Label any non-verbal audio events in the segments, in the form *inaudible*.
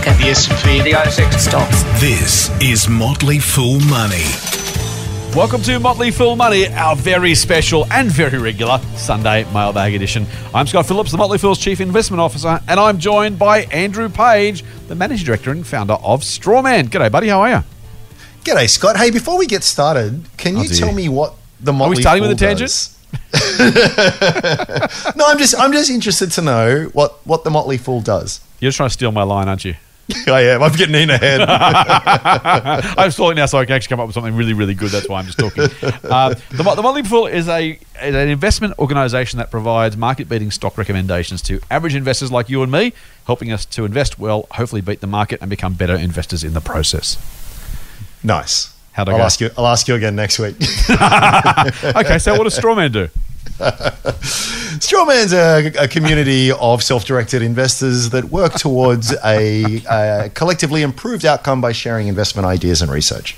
market. The S&P, The ASX Stocks. This is Motley Fool Money. Welcome to Motley Fool Money, our very special and very regular Sunday mailbag edition. I'm Scott Phillips, the Motley Fool's Chief Investment Officer, and I'm joined by Andrew Page, the Managing Director and founder of Strawman. G'day, buddy. How are you? G'day, Scott. Hey, before we get started, can oh, you Oh, dear. tell me what the Motley Are we starting Fool with a tangent? does? *laughs* no, I'm just I'm just interested to know what what the Motley Fool does. You're trying to steal my line, aren't you? *laughs* I am. I'm getting in ahead. *laughs* I'm stalling now so I can actually come up with something really, really good. That's why I'm just talking. *laughs* Uh, the, the Motley Fool is, a, is an investment organisation that provides market-beating stock recommendations to average investors like you and me, helping us to invest well, hopefully beat the market, and become better investors in the process. nice. How'd I I'll go? ask you. I'll ask you again next week. Okay, so what does Strawman do? *laughs* Strawman's a, a community of self-directed investors that work towards a, a collectively improved outcome by sharing investment ideas and research.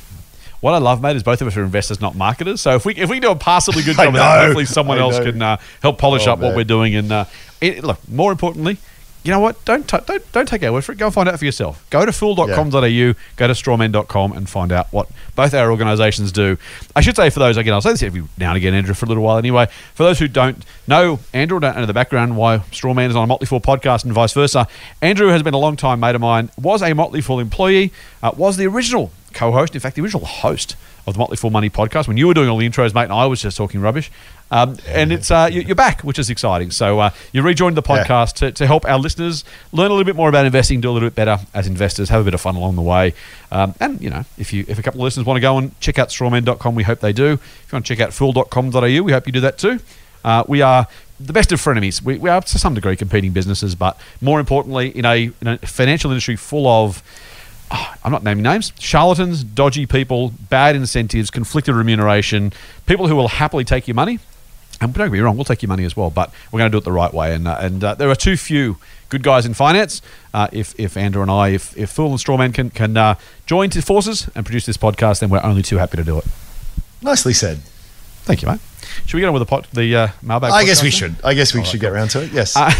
What I love, mate, is both of us are investors, not marketers. So if we if we do a passably good *laughs* job of that, know. hopefully someone I else know. can uh, help polish Oh, up what we're doing. And uh, it, look, more importantly, you know what? Don't t- don't don't take our word for it. Go and find out for yourself. Go to fool.com.au, go to strawman.com, and find out what both our organisations do. I should say for those again, I'll say this every now and again, Andrew, for a little while anyway. For those who don't know Andrew, don't know the background why Strawman is on a Motley Fool podcast and vice versa. Andrew has been a long time mate of mine. Was a Motley Fool employee. Uh, was the original co-host, in fact, the original host of the Motley Fool Money podcast when you were doing all the intros, mate, and I was just talking rubbish. Um, and it's uh, you- you're back, which is exciting. So uh, you rejoined the Yeah. podcast to, to help our listeners learn a little bit more about investing, do a little bit better as investors, have a bit of fun along the way. Um, and you know, if you if a couple of listeners want to go and check out strawman.com, we hope they do. If you want to check out fool.com.au, we hope you do that too. Uh, we are the best of frenemies. We, we are to some degree competing businesses, but more importantly, in a, in a financial industry full of oh, I'm not naming names, charlatans, dodgy people, bad incentives, conflicted remuneration, people who will happily take your money. And don't get me wrong, we'll take your money as well, but we're going to do it the right way. And, uh, and uh, there are too few good guys in finance. Uh, if, if Andrew and I, if, if Fool and Strawman can, can uh, join to forces and produce this podcast, then we're only too happy to do it. Nicely said. Thank you, mate. Should we get on with the pot, the uh, mailbag? I guess we then? should. I guess we should get around to it. Yes. Uh,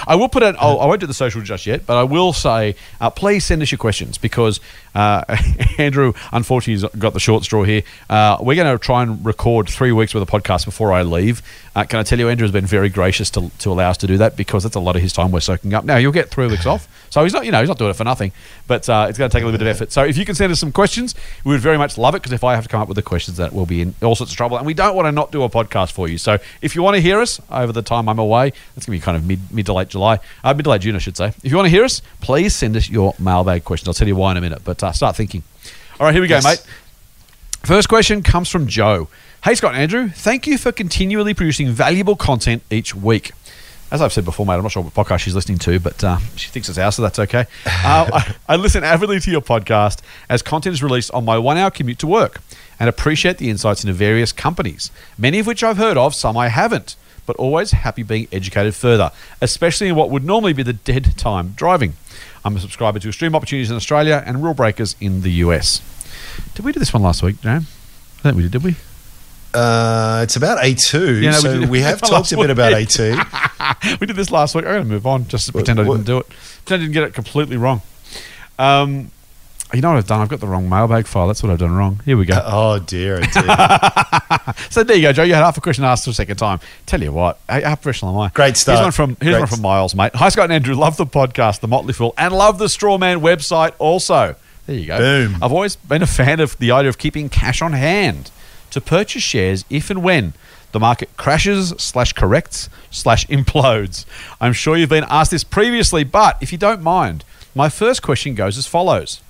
*laughs* I will put it. I'll, I won't do the social just yet, but I will say, uh, please send us your questions because uh, *laughs* Andrew, unfortunately, has got the short straw here. Uh, we're going to try and record three weeks worth of podcast before I leave. Uh, can I tell you, Andrew has been very gracious to, to allow us to do that because that's a lot of his time we're soaking up. Now you'll get three weeks off, so he's not, you know, he's not doing it for nothing. But uh, it's going to take a little bit of effort. So if you can send us some questions, we would very much love it because if I have to come up with the questions, that will be in all sorts of trouble, and we don't want to not do a podcast for you. So if you want to hear us over the time I'm away, that's going to be kind of mid mid to late July, uh, mid to late June, I should say. If you want to hear us, please send us your mailbag questions. I'll tell you why in a minute, but uh, start thinking. All right, here we go, Yes. mate. First question comes from Joe. Hey, Scott and Andrew, thank you for continually producing valuable content each week. As I've said before, mate, I'm not sure what podcast she's listening to, but uh, she thinks it's ours, so that's okay. *laughs* Uh, I, I listen avidly to your podcast as content is released on my one hour commute to work and appreciate the insights into various companies, many of which I've heard of, some I haven't, but always happy being educated further, especially in what would normally be the dead time driving. I'm a subscriber to Extreme Opportunities in Australia and Rule Breakers in the US. Did we do this one last week, Jam? I think we did, did we? Uh, it's about A2. Yeah, no, we so did- we, have *laughs* talked a bit about week. A2. *laughs* we did this last week. I'm going to move on just to pretend I what- didn't do it. Pretend I didn't get it completely wrong. Um, you know what I've done? I've got the wrong mailbag file. That's what I've done wrong. Here we go. Uh, oh, dear. Oh, dear. *laughs* So there you go, Joe. You had half a question asked for a second time. Tell you what, how professional am I? Great start. Here's one from here's Great one from Miles, mate. Hi, Scott and Andrew. Love the podcast, the Motley Fool, and love the Strawman website. Also, there you go. Boom. I've always been a fan of the idea of keeping cash on hand to purchase shares if and when the market crashes slash corrects slash implodes. I'm sure you've been asked this previously, but if you don't mind, my first question goes as follows.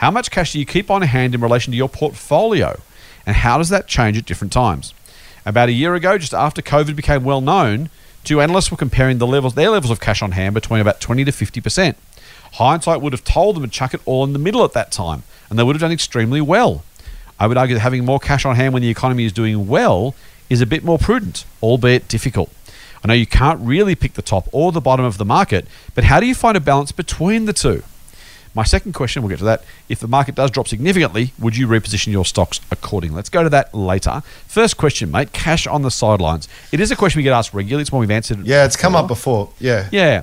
How much cash do you keep on hand in relation to your portfolio? And how does that change at different times? About a year ago, just after COVID became well known, two analysts were comparing the levels, their levels of cash on hand between about 20 to 50%. Hindsight would have told them to chuck it all in the middle at that time, and they would have done extremely well. I would argue that having more cash on hand when the economy is doing well is a bit more prudent, albeit difficult. I know you can't really pick the top or the bottom of the market, but how do you find a balance between the two? My second question, we'll get to that. If the market does drop significantly, would you reposition your stocks accordingly? Let's go to that later. First question, mate cash on the sidelines. It is a question we get asked regularly. It's one we've answered. Yeah, it's come up before. Yeah. Yeah.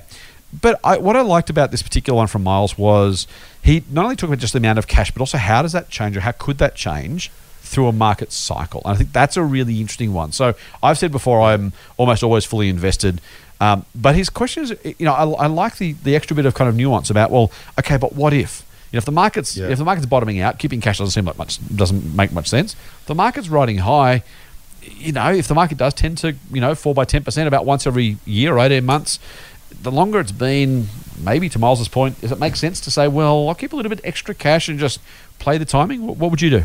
but I, what I liked about this particular one from Miles was he not only talked about just the amount of cash, but also how does that change or how could that change through a market cycle? And I think that's a really interesting one. So I've said before I'm almost always fully invested. Um, but his question is, you know, I, I like the, the extra bit of kind of nuance about, well, okay, but what if? You know, if the market's Yeah. if the market's bottoming out, keeping cash doesn't seem like much doesn't make much sense. If the market's riding high, you know, if the market does tend to, you know, fall by 10% about once every year or 18 months, the longer it's been, maybe to Miles's point, does it make sense to say, well, I'll keep a little bit extra cash and just play the timing? What, what would you do?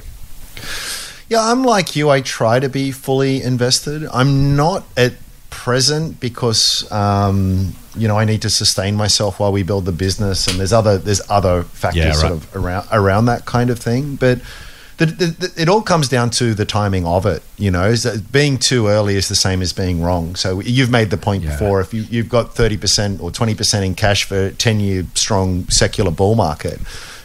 Yeah, I'm like you. I try to be fully invested. I'm not at present because um, you know I need to sustain myself while we build the business, and there's other there's other factors Yeah, sort of around around that kind of thing. But the, the, the, it all comes down to the timing of it. You know, is that being too early is the same as being wrong. So you've made the point Yeah. before. If you, you've got thirty percent or twenty percent in cash for a ten year strong secular bull market,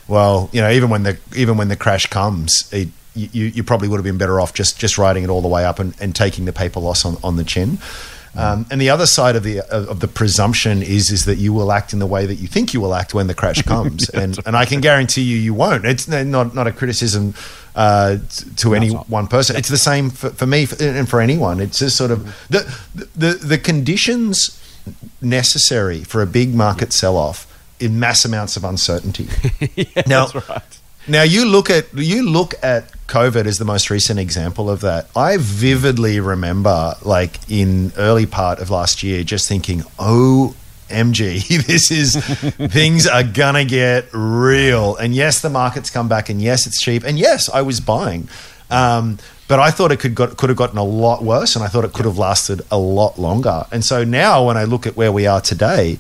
well, you know, even when the even when the crash comes, it, you, you probably would have been better off just just riding it all the way up and, and taking the paper loss on, on the chin. Um, and the other side of the of of the presumption is is that you will act in the way that you think you will act when the crash *laughs* comes, and and I can guarantee you you won't. It's not not a criticism uh, to any one person. It's the same for, for me and for anyone. It's just sort of the the the conditions necessary for a big market sell off in mass amounts of uncertainty. *laughs* now, That's right. now you look at you look at COVID is the most recent example of that. I vividly remember, like in early part of last year, just thinking, "Oh, MG, *laughs* this is things are gonna get real." And yes, the market's come back, and yes, it's cheap, and yes, I was buying. Um, but I thought it could got, could have gotten a lot worse, and I thought it could have lasted a lot longer. And so now, when I look at where we are today,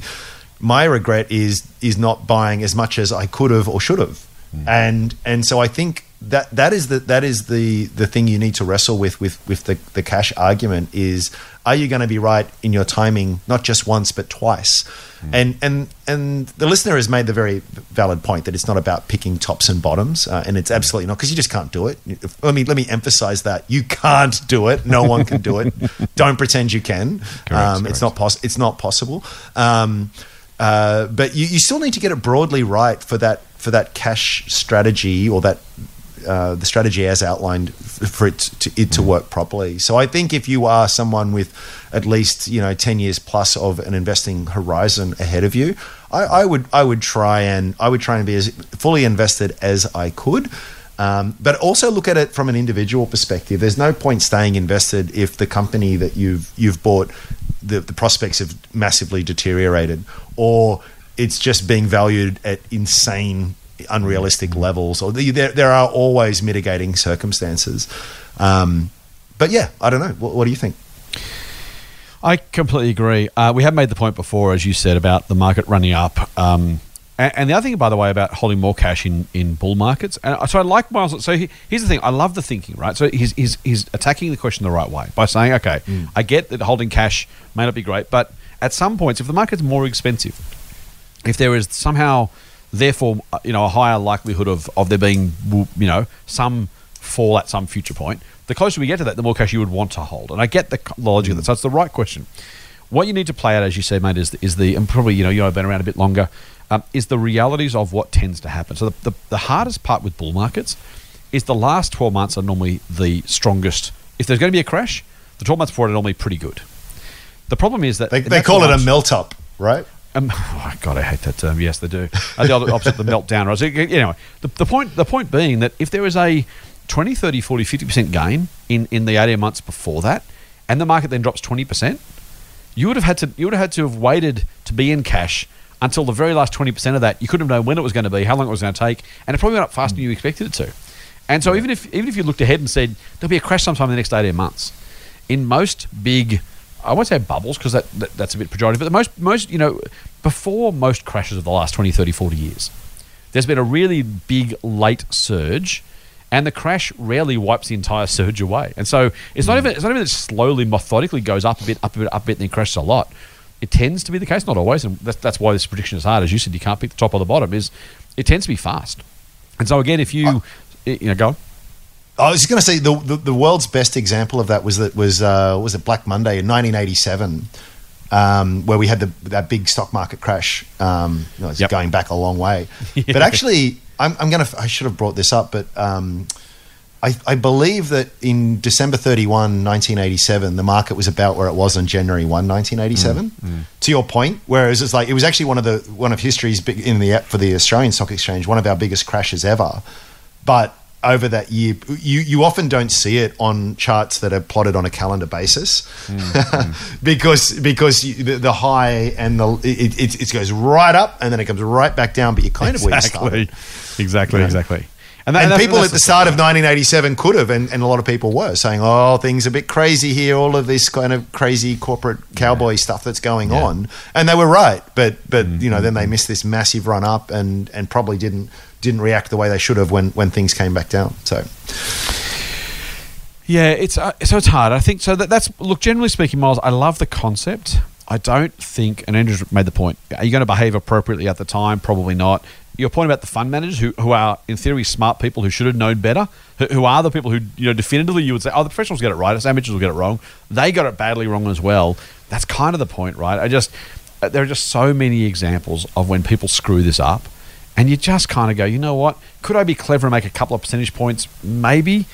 my regret is is not buying as much as I could have or should have, and and so I think that that is the that is the the thing you need to wrestle with with with the the cash argument is are you going to be right in your timing not just once but twice, and and and the listener has made the very valid point that it's not about picking tops and bottoms, uh, and it's absolutely not because you just can't do it. Let me let me emphasize that you can't do it. No one can do it. *laughs* Don't pretend you can. um, correct. It's not poss- It's not possible. Um, uh, but you, you still need to get it broadly right for that for that cash strategy or that uh, the strategy as outlined for it to, it to work properly. So I think if you are someone with at least you know ten years plus of an investing horizon ahead of you, I, I would I would try and I would try and be as fully invested as I could. Um, but also look at it from an individual perspective. There's no point staying invested if the company that you've you've bought the, the prospects have massively deteriorated, or it's just being valued at insane, unrealistic levels, or the, there there are always mitigating circumstances. Um, but yeah, I don't know. What, what do you think? I completely agree. Uh, we have made the point before, as you said, about the market running up. Um, and, and the other thing, by the way, about holding more cash in, in bull markets. And so I like Miles. So he, here's the thing. I love the thinking, right? So he's, he's, he's attacking the question the right way by saying, okay, I get that holding cash may not be great, but at some points, if the market's more expensive, if there is somehow, therefore, uh, you know, a higher likelihood of, of there being, you know, some fall at some future point, the closer we get to that, the more cash you would want to hold. And I get the logic of that. So it's the right question. What you need to play out, as you say, mate, is, is the, and probably, you know, you've been around a bit longer, um, is the realities of what tends to happen. So the, the, the hardest part with bull markets is the last 12 months are normally the strongest. If there's going to be a crash, the 12 months before it are normally pretty good. The problem is that They, they call 12 it a melt up, right? Um, *laughs* oh God, I hate that term. Yes, they do. Uh, the other opposite, the *laughs* meltdown. Right? So, anyway, the, the point the point being that if there is a 20, 30, 40, 50% gain in, in the 18 months before that, and the market then drops 20%, you would have had to you would have had to have waited to be in cash until the very last 20% of that. You couldn't have known when it was going to be, how long it was going to take, and it probably went up faster than you expected it to. And so even if even if you looked ahead and said there'll be a crash sometime in the next 18 months, in most big I won't say bubbles because that, that that's a bit pejorative, but the most most you know before most crashes of the last 20, 30, 40 years, there's been a really big late surge, and the crash rarely wipes the entire surge away. And so it's not hmm. even it's not even that it slowly methodically goes up a bit, up a bit, up a bit, and then crashes a lot. It tends to be the case, not always, and that's, that's why this prediction is hard. As you said, you can't pick the top or the bottom. Is it tends to be fast. And so again, if you you know go on. I was going to say the, the the world's best example of that was that was uh, was it Black Monday in 1987. um, where we had the, that big stock market crash. Um, you know, it's Yep. going back a long way. *laughs* But actually, I'm, I'm going to, I should have brought this up, but um, I, I believe that in December 31, 1987, the market was about where it was on January 1, 1987. To your point, whereas it's like, it was actually one of the, one of history's big, in the, for the Australian Stock Exchange, one of our biggest crashes ever. But over that year, you, you often don't see it on charts that are plotted on a calendar basis *laughs* because because you, the, the high and the it, it, it goes right up and then it comes right back down, but you're kind of you started. Exactly. Exactly. Yeah. Exactly. And, that's- people at the start of 1987 could have, and, and a lot of people were saying, "Oh, things are a bit crazy here. All of this kind of crazy corporate cowboy stuff that's going Yeah. on," and they were right. But but you know, then Mm-hmm. they missed this massive run up, and and probably didn't didn't react the way they should have when when things came back down. So Yeah, it's uh, so it's hard. I think so. That, that's look. Generally speaking, Miles, I love the concept. I don't think, and Andrew's made the point. Are you going to behave appropriately at the time? Probably not. Your point about the fund managers, who, who are in theory smart people who should have known better, who, who are the people who you know definitively you would say, oh, the professionals get it right, us amateurs will get it wrong. They got it badly wrong as well. That's kind of the point, right? I just uh, there are just so many examples of when people screw this up, and you just kind of go, you know what? Could I be clever and make a couple of percentage points? Maybe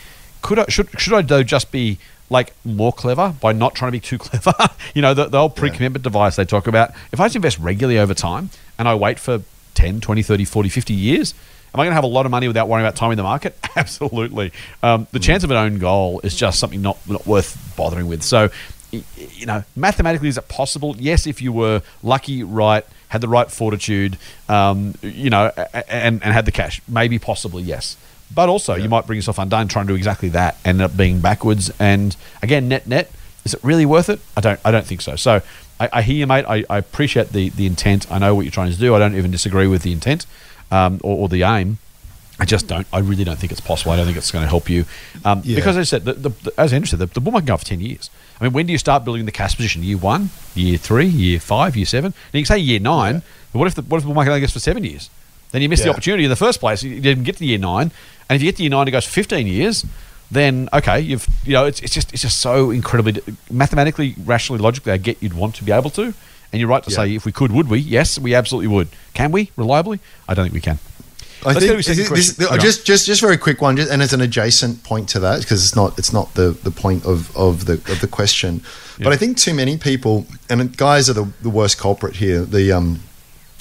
could I should should I though just be like more clever by not trying to be too *laughs* clever? you know, the, the old pre-commitment device they talk about. If I just invest regularly over time and I wait for 10, 20, 30, 40, 50 years, am I going to have a lot of money without worrying about timing the market? *laughs* Absolutely. Um, the chance of an own goal is just something not, not worth bothering with. So, you know, mathematically, is it possible? Yes, if you were lucky, right, had the right fortitude, um, you know, and, and had the cash. Maybe, possibly, yes. But also, you might bring yourself undone trying to do exactly that, and end up being backwards. And again, net net, is it really worth it? I don't. I don't think so. So I, I hear you, mate. I, I appreciate the the intent. I know what you're trying to do. I don't even disagree with the intent um, or, or the aim. I just don't. I really don't think it's possible. I don't think it's going to help you um, Yeah. because, as I said, the, the, the, as Andrew said, the, the bull market can go for ten years. I mean, when do you start building the cash position? Year one, year three, year five, year seven. And you can say year nine, but what if the what if the bull market only goes for seven years? Then you missed the opportunity in the first place. You didn't get to year nine, and if you get to year nine, it goes for fifteen years. Then okay, you've you know it's, it's just it's just so incredibly mathematically, rationally, logically. I get you'd want to be able to, and you're right to Yeah. say if we could, would we? Yes, we absolutely would. Can we reliably? I don't think we can. I Let's think go to second this- just just just very quick one, just, and as an adjacent point to that, because it's not it's not the, the point of, of the of the question, Yeah. but I think too many people and guys are the, the worst culprit here. The um,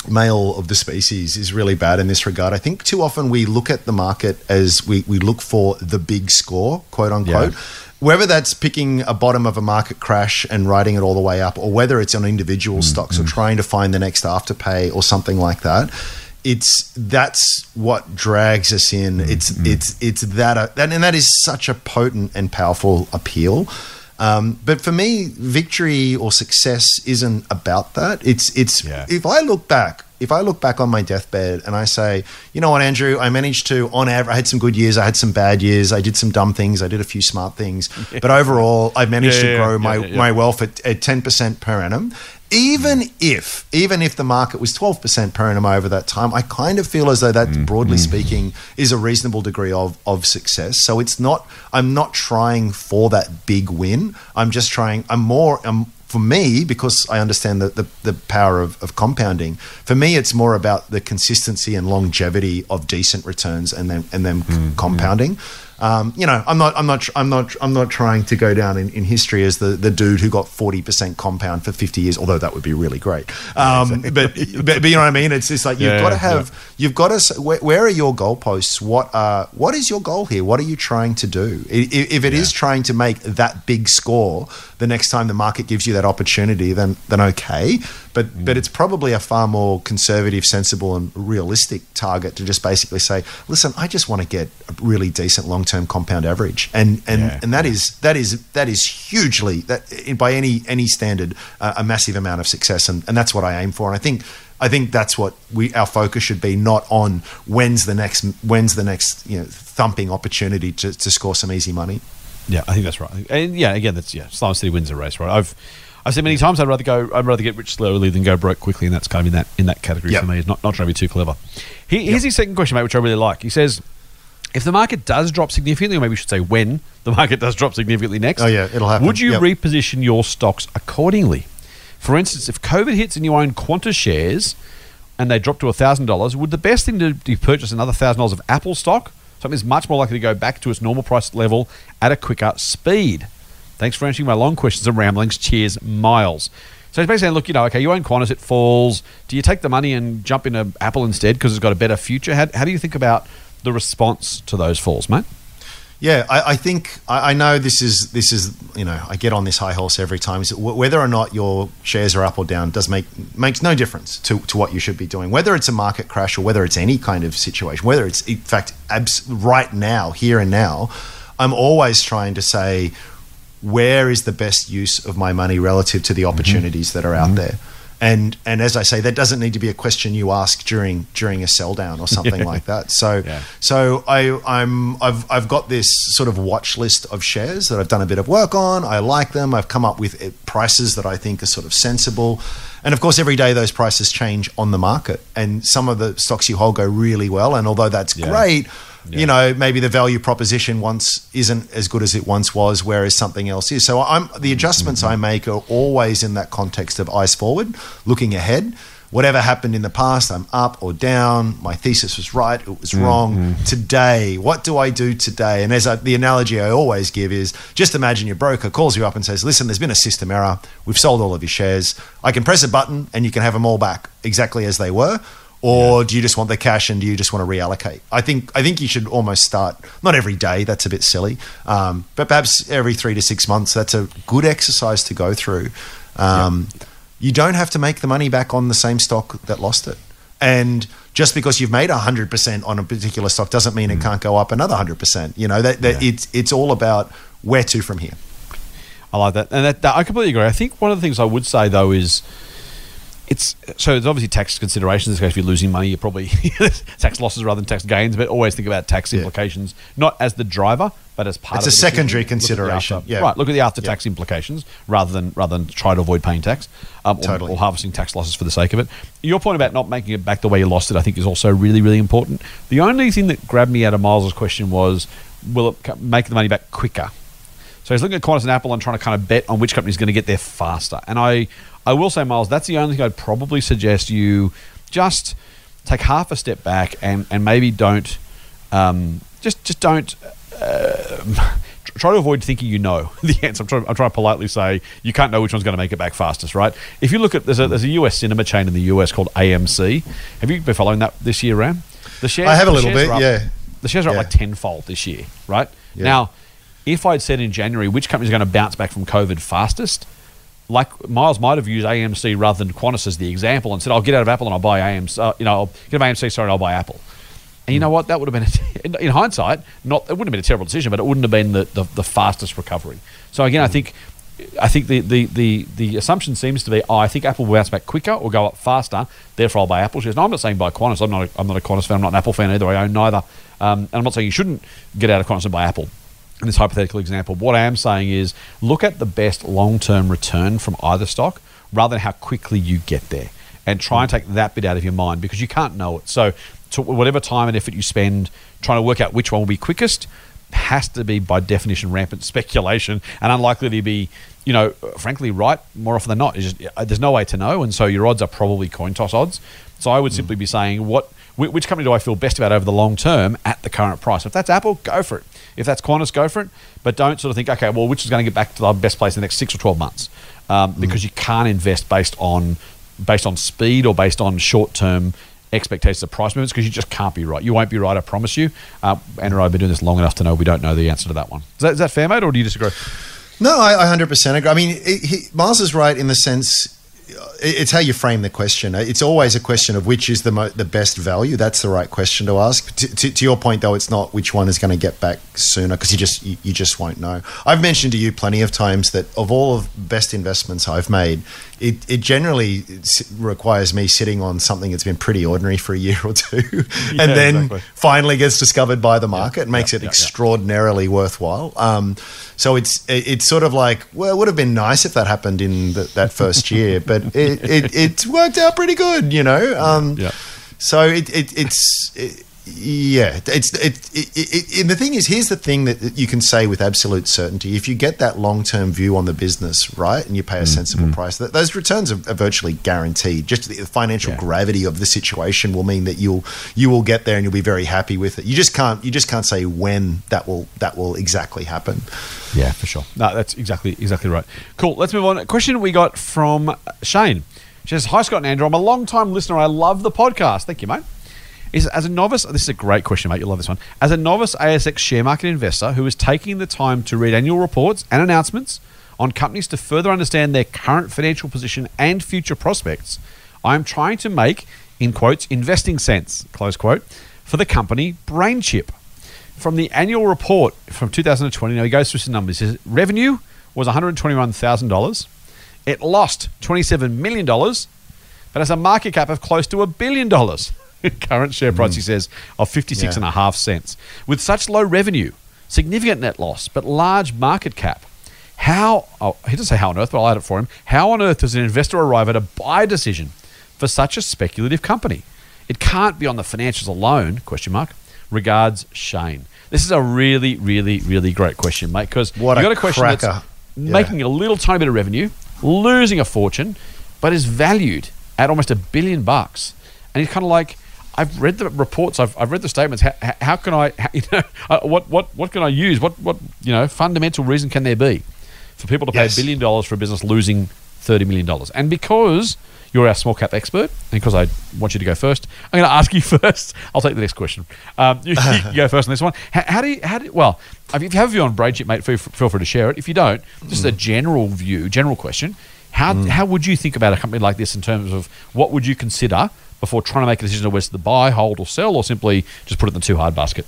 male of the species is really bad in this regard. I think too often we look at the market as we, we look for the big score, quote unquote. Yeah. Whether that's picking a bottom of a market crash and riding it all the way up, or whether it's on individual stocks or trying to find the next afterpay or something like that, it's that's what drags us in. It's it's it's that, uh, that and that is such a potent and powerful appeal. Um, but for me, victory or success isn't about that. It's it's Yeah. if I look back, if I look back on my deathbed and I say, you know what, Andrew, I managed to on average, I had some good years, I had some bad years, I did some dumb things, I did a few smart things, *laughs* but overall, I managed Yeah, to grow yeah, my yeah, yeah. my wealth at, at 10% per annum. Even if, even if the market was 12% per annum over that time, I kind of feel as though that, Mm, broadly speaking, is a reasonable degree of, of success. So it's not, I'm not trying for that big win. I'm just trying, I'm more, I'm, for me, because I understand the, the, the power of, of compounding, for me, it's more about the consistency and longevity of decent returns and then, and then Mm, compounding. Um, you know, I'm not, I'm not, I'm not, I'm not trying to go down in, in history as the, the dude who got 40% compound for 50 years, although that would be really great. Um, but, but, but you know what I mean? It's just like, you've Yeah, got to yeah. have, you've got to, where, where are your goalposts? What, uh, what is your goal here? What are you trying to do? I- i- If it is trying to make that big score the next time the market gives you that opportunity, then, then okay. But, Mm. but it's probably a far more conservative, sensible, and realistic target to just basically say, listen, I just want to get a really decent long term compound average, and and Yeah. and that is that is that is hugely that by any any standard uh, a massive amount of success, and, and that's what I aim for. And I think I think that's what we our focus should be, not on when's the next when's the next you know thumping opportunity to, to score some easy money. Yeah, I think that's right. And yeah, again, that's yeah. Islam City wins a race, right? I've I've said many times I'd rather go. I'd rather get rich slowly than go broke quickly, and that's kind of in that in that category Yep. for me. Is not not trying to be too clever. He, Here's his second question, mate, which I really like. He says. If the market does drop significantly, or maybe we should say when the market does drop significantly next, Oh, yeah, it'll happen. Would you Yep. reposition your stocks accordingly? For instance, if COVID hits and you own Qantas shares and they drop to $1,000, would the best thing to be purchase another $1,000 of Apple stock? Something is much more likely to go back to its normal price level at a quicker speed. Thanks for answering my long questions and ramblings. Cheers, Miles. So he's basically saying, look, you know, okay, you own Qantas, it falls. Do you take the money and jump into Apple instead because it's got a better future? How, how do you think about the response to those falls, mate? Yeah, I, I think I, I, know this is this is you know I get on this high horse every time. Whether or not your shares are up or down does make makes no difference to, to what you should be doing. Whether it's a market crash or whether it's any kind of situation, whether it's in fact abs- right now, here and now, I'm always trying to say where is the best use of my money relative to the mm-hmm. opportunities mm-hmm. that are out mm-hmm. there and and as I say, that doesn't need to be a question you ask during during a sell down or something *laughs* yeah. like that. So yeah. so I I'm I've I've got this sort of watch list of shares that I've done a bit of work on. I like them. I've come up with eh, prices that I think are sort of sensible. And of course, every day those prices change on the market, and some of the stocks you hold go really well. And although that's yeah. great, yeah. you know, maybe the value proposition once isn't as good as it once was, whereas something else is. So I'm the adjustments mm-hmm. I make are always in that context of eyes forward, looking ahead. Whatever happened in the past, I'm up or down. My thesis was right, it was mm-hmm. wrong. Today, what do I do today? And as I, the analogy I always give is just imagine your broker calls you up and says, Listen, there's been a system error. We've sold all of your shares. I can press a button and you can have them all back exactly as they were or yeah. do you just want the cash and do you just want to reallocate? I think I think you should almost start not every day. That's a bit silly, um, but perhaps every three to six months. That's a good exercise to go through. Um, yeah. You don't have to make the money back on the same stock that lost it, and just because you've made hundred percent on a particular stock doesn't mean mm. it can't go up another hundred percent. You know that, that yeah. it's it's all about where to from here. I like that, and that, that, I completely agree. I think one of the things I would say though is it's so there's obviously tax considerations. In this case, if you're losing money, you're probably *laughs* tax losses rather than tax gains. But always think about tax implications, yeah. not as the driver, but as part. Of it. It's of a secondary consideration. After, yeah. Right. Look at the after-tax yeah. implications rather than rather than try to avoid paying tax um, or, totally. or, harvesting tax losses for the sake of it. Your point about not making it back the way you lost it, I think, is also really really important. The only thing that grabbed me out of Miles's question was, will it make the money back quicker? So he's looking at Qantas and Apple and trying to kind of bet on which company is going to get there faster. And I, I will say, Miles, that's the only thing I'd probably suggest you just take half a step back and, and maybe don't, um, just just don't. Uh, *laughs* try to avoid thinking you know *laughs* the answer. I'm trying, I'm trying to politely say you can't know which one's going to make it back fastest, right? If you look at there's a, there's a US cinema chain in the US called AMC. Have you been following that this year, Ram? The shares. I have a little bit, up, yeah. The shares are yeah. up like tenfold this year, right? Yeah. Now if I'd said in January which company is going to bounce back from COVID fastest, like Miles might have used AMC rather than Qantas as the example and said, "I'll get out of Apple and I'll buy AMC." Uh, you know, I'll get out of AMC. Sorry, I'll buy Apple. And you know what? That would have been, *laughs* in hindsight, not it wouldn't have been a terrible decision, but it wouldn't have been the, the, the fastest recovery. So again, I think I think the, the, the, the assumption seems to be, oh, I think Apple will bounce back quicker or go up faster. Therefore, I'll buy Apple shares. No, I'm not saying buy Qantas. I'm not a, I'm not a Qantas fan. I'm not an Apple fan either. I own neither. Um, and I'm not saying you shouldn't get out of Qantas and buy Apple in this hypothetical example, what I am saying is look at the best long term return from either stock rather than how quickly you get there. And try and take that bit out of your mind because you can't know it. So, whatever time and effort you spend trying to work out which one will be quickest has to be, by definition, rampant *laughs* speculation and unlikely to be, you know, frankly, right more often than not. Just, uh, there's no way to know. And so your odds are probably coin toss odds. So I would mm. simply be saying, what, which company do I feel best about over the long term at the current price? If that's Apple, go for it. If that's Qantas, go for it. But don't sort of think, okay, well, which is going to get back to the best place in the next six or 12 months? Um, mm. Because you can't invest based on based on speed or based on short term expectations of price movements because you just can't be right. You won't be right, I promise you. Uh, Andrew and I have been doing this long enough to know we don't know the answer to that one. Is that, is that fair, mate, or do you disagree? No, I, I 100% agree. I mean, he, Miles is right in the sense it's how you frame the question. It's always a question of which is the mo- the best value. That's the right question to ask. To, to, to your point, though, it's not which one is going to get back sooner because you just you, you, just won't know. I've mentioned to you plenty of times that of all of best investments I've made, it, it generally requires me sitting on something that's been pretty ordinary for a year or two, *laughs* and yeah, then exactly. finally gets discovered by the market, yeah, makes yeah, it extraordinarily worthwhile. Um, so it's it's sort of like well, it would have been nice if that happened in the, that first year, *laughs* but it, it, it worked out pretty good, you know. Um, yeah. So it, it it's. It, Yeah, it's it, it, it, and the thing is, here's the thing that you can say with absolute certainty: if you get that long term view on the business, right, and you pay a mm, sensible mm. price, that those returns are, are virtually guaranteed. Just the financial Yeah. gravity of the situation will mean that you'll you will get there and you'll be very happy with it. You just can't you just can't say when that will that will exactly happen. Yeah, for sure. No, that's exactly exactly right. Cool. Let's move on. A question we got from Shane. She says, "Hi Scott and Andrew. I'm a long time listener. I love the podcast. Thank you, mate." As a novice, this is a great question, mate. You'll love this one. As a novice ASX share market investor who is taking the time to read annual reports and announcements on companies to further understand their current financial position and future prospects, I am trying to make, in quotes, investing sense, close quote, for the company BrainChip from the annual report from 2020, now he goes through some numbers. His revenue was $121,000. It lost $27 million, but has a market cap of close to a billion dollars. *laughs* Current share price, he mm. says, of 56 and a half cents. With such low revenue, significant net loss, but large market cap, how, oh, he doesn't say how on earth, but I'll add it for him. How on earth does an investor arrive at a buy decision for such a speculative company? It can't be on the financials alone, question mark. Regards, Shane. This is a really, really, really great question, mate, because What you've a got a question cracker. that's Yeah. making a little tiny bit of revenue, losing a fortune, but is valued at almost a billion bucks. And he's kind of like, I've read the reports, I've, I've read the statements. How, how- can I, how, *laughs* you know, uh, what, what, what can I use? What, what, you know, fundamental reason can there be for people to pay Yes. a billion dollars for a business losing $30 million? And because you're our small cap expert, and because I want you to go first, I'm going to ask you *laughs* first. I'll take the next question. Um, you, you *laughs* go first on this one. How, how do you, how do, well, if you have a view on BrainChip, mate, feel, feel free to share it. If you don't, just a general view, general question. How, how would you think about a company like this in terms of what would you consider before trying to make a decision of whether to buy, hold, or sell, or simply just put it in the too hard basket?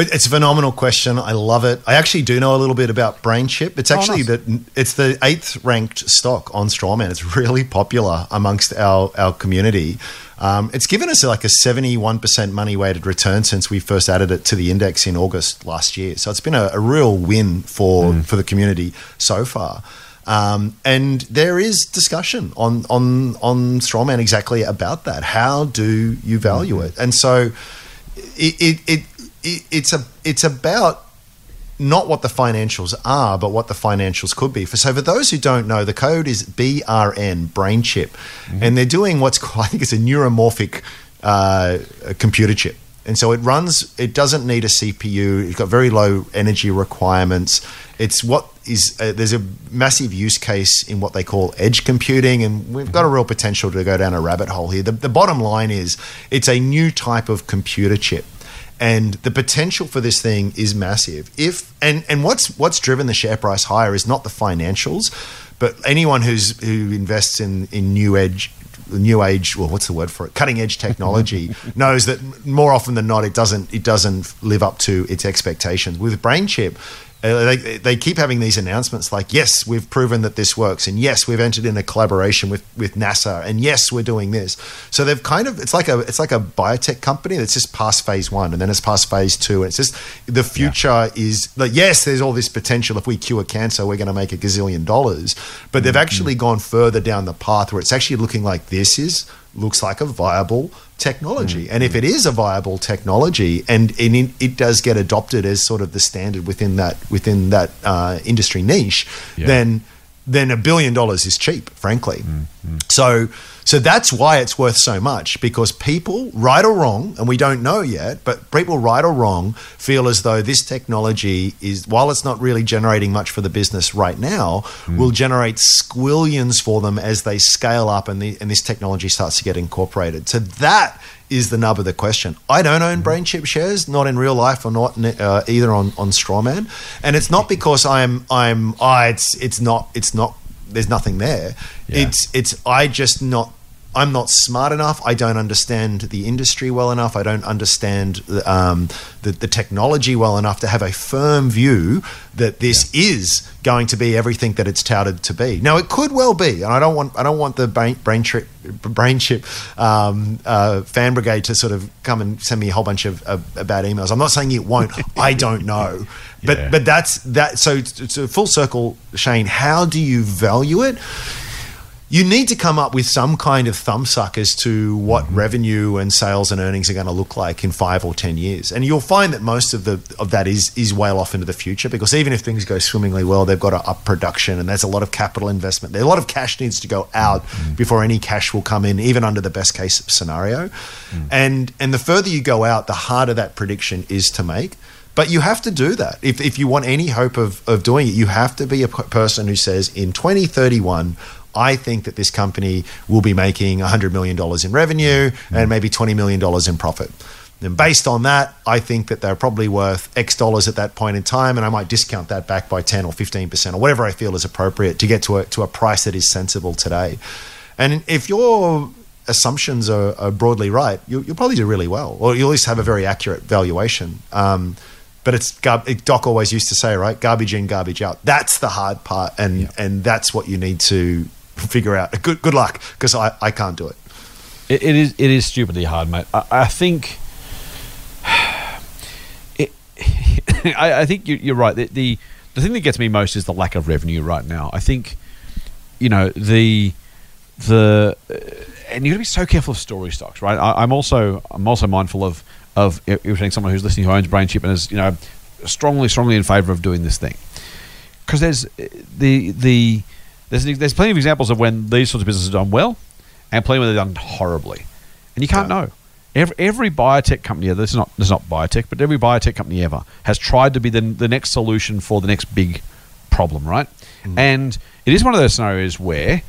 It's a phenomenal question. I love it. I actually do know a little bit about BrainChip. It's Oh, actually nice. the it's the eighth ranked stock on Strawman. It's really popular amongst our our community. Um, it's given us like a seventy one percent money weighted return since we first added it to the index in August last year. So it's been a, a real win for Mm. for the community so far. Um, and there is discussion on on on Strawman exactly about that. How do you value Mm-hmm. it? And so it, it, it, it it's a it's about not what the financials are, but what the financials could be. For so for those who don't know, the code is BRN BrainChip, and they're doing what's called *laughs* I think it's a neuromorphic uh, computer chip. And so it runs. It doesn't need a CPU. It's got very low energy requirements. It's what is uh, there's a massive use case in what they call edge computing, and we've got a real potential to go down a rabbit hole here. The, the bottom line is it's a new type of computer chip and the potential for this thing is massive. If and and what's what's driven the share price higher is not the financials, but anyone who's who invests in in new edge new age well what's the word for it cutting edge technology *laughs* knows that more often than not it doesn't it doesn't live up to its expectations with BrainChip Uh, they, they keep having these announcements like yes we've proven that this works and yes we've entered in a collaboration with with NASA and yes we're doing this. So they've kind of it's like a it's like a biotech company that's just past phase one and then it's past phase two and it's just the future is like yes there's all this potential. If we cure cancer we're going to make a gazillion dollars. But they've mm-hmm. actually gone further down the path where it's actually looking like this is looks like a viable technology. And if it is a viable technology, and, and it, it does get adopted as sort of the standard within that within that uh, industry niche, Yeah. then then a billion dollars is cheap, frankly. Mm-hmm. So so that's why it's worth so much because people, right or wrong, and we don't know yet, but people, right or wrong, feel as though this technology is, while it's not really generating much for the business right now, mm. will generate squillions for them as they scale up and, the, and this technology starts to get incorporated. So that is the nub of the question. I don't own BrainChip shares, not in real life or not uh, either on on Strawman, and it's not because I'm I'm ah it's it's not it's not there's nothing there. Yeah. It's it's I just not I'm not smart enough. I don't understand the industry well enough. I don't understand the, um, the, the technology well enough to have a firm view that this is going to be everything that it's touted to be. Now, it could well be, and I don't want I don't want the brain brain, tri- BrainChip um, uh, fan brigade to sort of come and send me a whole bunch of, of, of bad emails. I'm not saying it won't. *laughs* I don't know, but Yeah. but that's that. So a full circle, Shane. How do you value it? You need to come up with some kind of thumbsuck as to what Mm-hmm. revenue and sales and earnings are going to look like in five or ten years. And you'll find that most of the of that is is well off into the future because even if things go swimmingly well, they've got to up production and there's a lot of capital investment. There a lot of cash needs to go out Mm-hmm. before any cash will come in, even under the best case scenario. Mm. And and the further you go out, the harder that prediction is to make. But you have to do that. If, if you want any hope of, of doing it, you have to be a p- person who says, in 2031, I think that this company will be making $100 million in revenue and maybe $20 million in profit. And based on that, I think that they're probably worth X dollars at that point in time, and I might discount that back by 10 or 15% or whatever I feel is appropriate to get to a, to a price that is sensible today. And if your assumptions are, are broadly right, you, you'll probably do really well, or you'll at least have a very accurate valuation. Um, but it's Doc always used to say, right? Garbage in, garbage out. That's the hard part, and and that's what you need to figure out. Good good luck, because I, I can't do it. It, it is it is stupidly hard, mate. I, I think. *sighs* It, *laughs* I, I think you, you're right. The, the the thing that gets me most is the lack of revenue right now. I think, you know, the the uh, and you got to be so careful of story stocks, right? I, I'm also I'm also mindful of of saying someone who's listening who owns BrainChip and is you know strongly strongly in favour of doing this thing because there's uh, the the there's there's plenty of examples of when these sorts of businesses have done well and plenty when they've done horribly, and you can't Yeah. know. Every, every biotech company, this is not this is not biotech, but every biotech company ever has tried to be the, the next solution for the next big problem, right? Mm. And it is one of those scenarios where,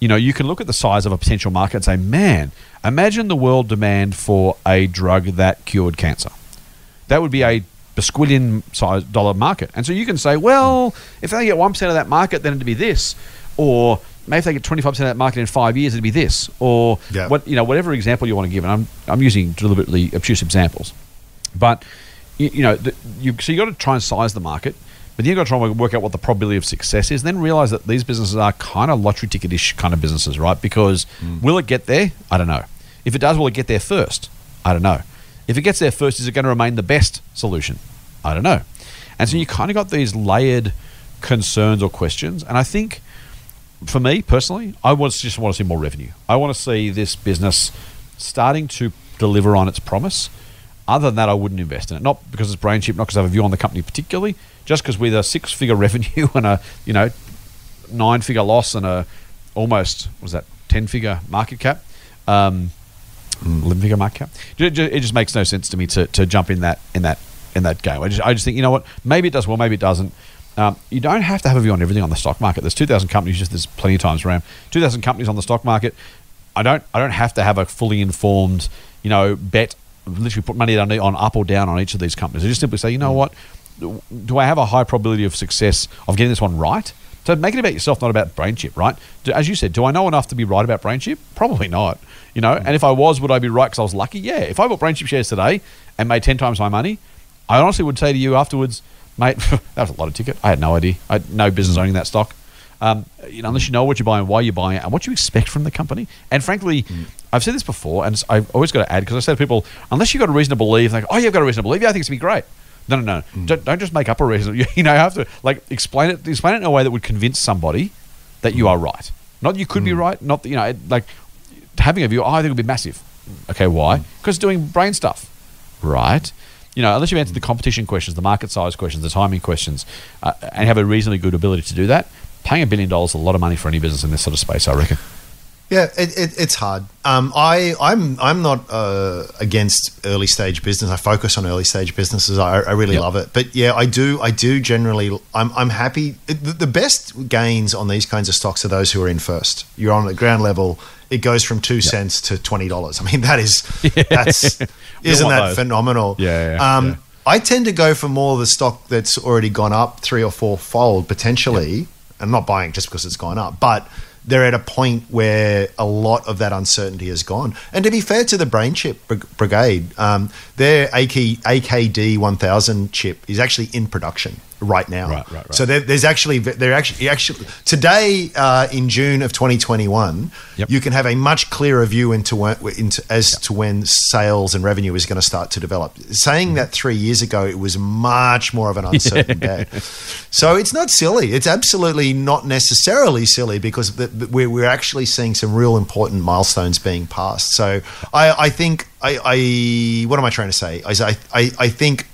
you know, you can look at the size of a potential market and say, man, imagine the world demand for a drug that cured cancer. That would be a besquillion size dollar market. And so you can say, well, if they get 1% of that market, then it'd be this. Or maybe if they get 25% of that market in five years, it'd be this. Or Yeah. what, you know, whatever example you want to give. And I'm, I'm using deliberately obtuse examples. But, you, you know, the, you, so you got to try and size the market. But then you've got to try and work out what the probability of success is, and then realize that these businesses are kind of lottery ticket-ish kind of businesses, right? Because mm. will it get there? I don't know. If it does, will it get there first? I don't know. If it gets there first, is it going to remain the best solution? I don't know. And so you mm. kind of got these layered concerns or questions. And I think for me personally, I just want to see more revenue. I want to see this business starting to deliver on its promise. Other than that, I wouldn't invest in it. Not because it's BrainChip, not because I have a view on the company particularly, just because with a six-figure *laughs* revenue and a you know nine-figure loss and a almost was that ten-figure market cap, um, eleven-figure market cap. It just makes no sense to me to, to jump in that in that in that game. I just I just think you know what, maybe it does well, maybe it doesn't. Um, you don't have to have a view on everything on the stock market. There's 2,000 companies. Just there's plenty of times around 2,000 companies on the stock market. I don't I don't have to have a fully informed you know bet. Literally put money on, on up or down on each of these companies. I just simply say, you know what, do I have a high probability of success of getting this one right? So make it about yourself, not about BrainChip, right? Do, as you said, do I know enough to be right about BrainChip? Probably not. You know, and if I was, would I be right because I was lucky? Yeah. If I bought BrainChip shares today and made ten times my money, I honestly would say to you afterwards, mate, *laughs* that was a lot of ticket. I had no idea. I had no business owning that stock. Um, you know, unless you know what you're buying, why you're buying it, and what you expect from the company. And frankly, mm. I've said this before, and I've always got to add because I say to people, unless you've got a reason to believe, like, oh, you've got a reason to believe, yeah, I think it's gonna be great. No, no, no. Mm. Don't, don't just make up a reason. *laughs* You know, you have to like explain it. Explain it in a way that would convince somebody that you mm. are right. Not you could be right. Not that, you know, it, like having a view. Oh, I think it'll be massive. Okay, why? Because doing brain stuff, right? You know, unless you answer the competition questions, the market size questions, the timing questions, uh, and have a reasonably good ability to do that, paying a billion dollars is a lot of money for any business in this sort of space. I reckon. Yeah, it, it, it's hard. Um, I, I'm I'm not uh, against early stage business. I focus on early stage businesses. I, I really Yep. love it. But yeah, I do I do generally. I'm I'm happy. The, the best gains on these kinds of stocks are those who are in first. You're on the ground level. It goes from two cents to twenty dollars. I mean, that is *laughs* that's *laughs* isn't that phenomenal? Yeah, yeah, um, yeah. I tend to go for more of the stock that's already gone up three or four fold potentially. I'm not buying just because it's gone up, but they're at a point where a lot of that uncertainty has gone. And to be fair to the BrainChip Brigade, um, their AK, AKD 1000 chip is actually in production right now. Right, right, right. So there, there's actually there actually actually today uh, in June of 2021, Yep. you can have a much clearer view into, when, into as to when sales and revenue is going to start to develop. Saying that three years ago, it was much more of an uncertain *laughs* bet. So it's not silly. It's absolutely not necessarily silly because the, the- we're, we're actually seeing some real important milestones being passed. So I, I think I, I what am I trying to say? I, I, I think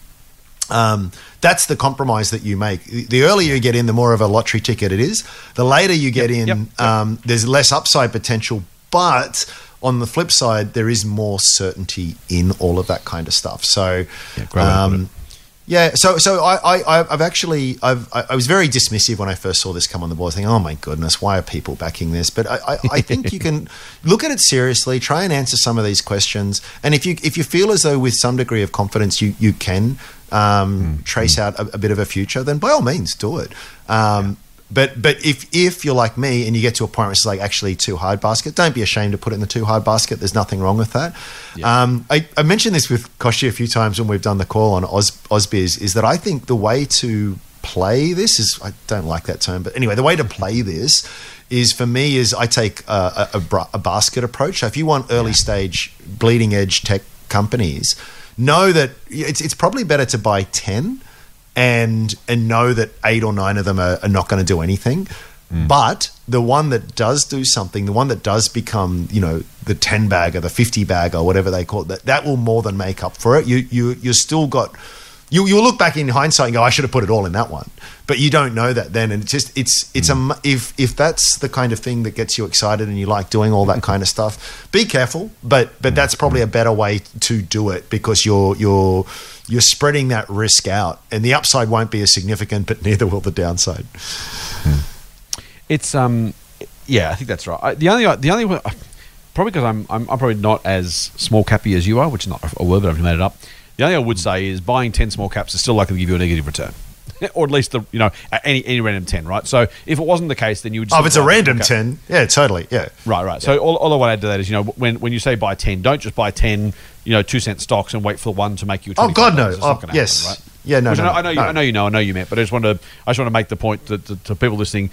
um, that's the compromise that you make. The earlier you get in, the more of a lottery ticket it is. The later you get in, yep, yep. Um, there's less upside potential. But on the flip side, there is more certainty in all of that kind of stuff. So, Yeah, great way to put it. um, yeah, so so I, I I've actually I've I was very dismissive when I first saw this come on the board, thinking, oh my goodness, why are people backing this? But I, I, I think you can *laughs* look at it seriously, try and answer some of these questions, and if you if you feel as though with some degree of confidence you you can um, trace out a, a bit of a future, then by all means do it. Um, But but if if you're like me and you get to a point where it's like actually too hard basket, don't be ashamed to put it in the too hard basket. There's nothing wrong with that. Um, I, I mentioned this with Koshi a few times when we've done the call on Oz, is that I think the way to play this is I don't like that term, but anyway, the way to play this is for me is I take a, a, a, a basket approach. So if you want early stage bleeding edge tech companies, know that it's it's probably better to buy ten and and know that eight or nine of them are, are not going to do anything. Mm. But the one that does do something, the one that does become, you know, the ten bag or the fifty bag or whatever they call it, that that will more than make up for it. You you you still got. You you'll look back in hindsight and go, I should have put it all in that one, but you don't know that then, and it's just it's it's a mm. if if that's the kind of thing that gets you excited and you like doing all that kind of stuff, be careful. But but mm. that's probably a better way to do it because you're you're you're spreading that risk out, and the upside won't be as significant, but neither will the downside. It's um, yeah, I think that's right. I, the only the only probably because I'm, I'm I'm probably not as small cappy as you are, which is not a word, but I've made it up. The only I would say is buying ten small caps is still likely to give you a negative return. *laughs* Or at least the you know any any random ten, right? So if it wasn't the case, then you would. Oh, if it's a random cap. ten, yeah, totally, yeah. Right, right. So all, all I want to add to that is, you know, when, when you say buy 10, don't just buy 10, you know, two cent stocks and wait for one to make you Oh, God, no. It's Oh, not gonna yes. happen, right? Yeah, no, Which no, I know, no, I, know you, no. I know you know, I know you meant, but I just want to, I just want to make the point that to, to people listening,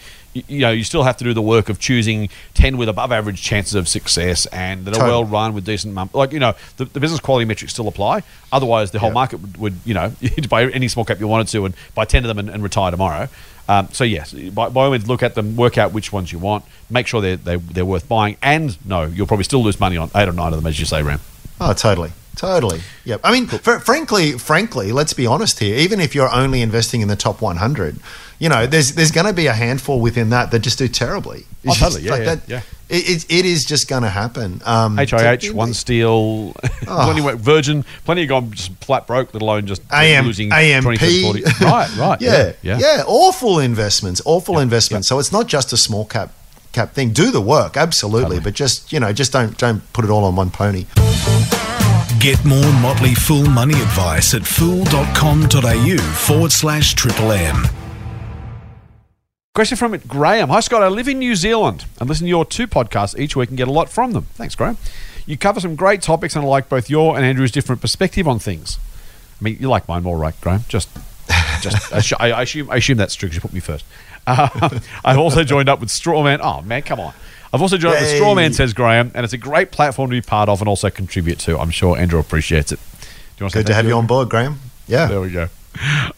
you, know, you still have to do the work of choosing 10 with above average chances of success and that are Totally. well run with decent, mum- like, you know, the, the business quality metrics still apply. Otherwise, the whole Yeah. market would, would, you know, *laughs* you'd buy any small cap you wanted to and buy 10 of them and, and retire tomorrow. Um, so yes, by, by all means, look at them, work out which ones you want, make sure they're, they're, they're worth buying, and no, you'll probably still lose money on eight or nine of them, as you say, Ram. Oh, totally. Totally. Yep. I mean, fr- frankly, frankly, let's be honest here. Even if you're only investing in the top 100, you know, there's there's going to be a handful within that that just do terribly. Oh, It's totally. just Yeah, like yeah, that- yeah. It, it, it is just going to happen. Um, HIH, so- OneSteel, *laughs* plenty of Virgin, plenty of gone just flat broke, let alone just AM, losing AMP. 20, 30, 40. *laughs* Right, right. yeah, yeah. yeah, Awful investments. Awful investments. So it's not just a small cap cap thing. Do the work, absolutely, Totally. but just you know, just don't don't put it all on one pony. Get more Motley Fool money advice at fool.com.au forward slash triple M. Question from Graham. Hi, Scott. I live in New Zealand and listen to your two podcasts each week and get a lot from them. Thanks, Graham. You cover some great topics and I like both your and Andrew's different perspective on things. I mean, you like mine more, right, Graham? Just, just I, I assume, I assume that's true because you put me first. *laughs* Uh, I've also joined up with Strawman. Oh man, come on. I've also joined up with Strawman, says Graham, and it's a great platform to be part of and also contribute to. I'm sure Andrew appreciates it. Do you want say Good to have you on board, Graham. Yeah. There we go.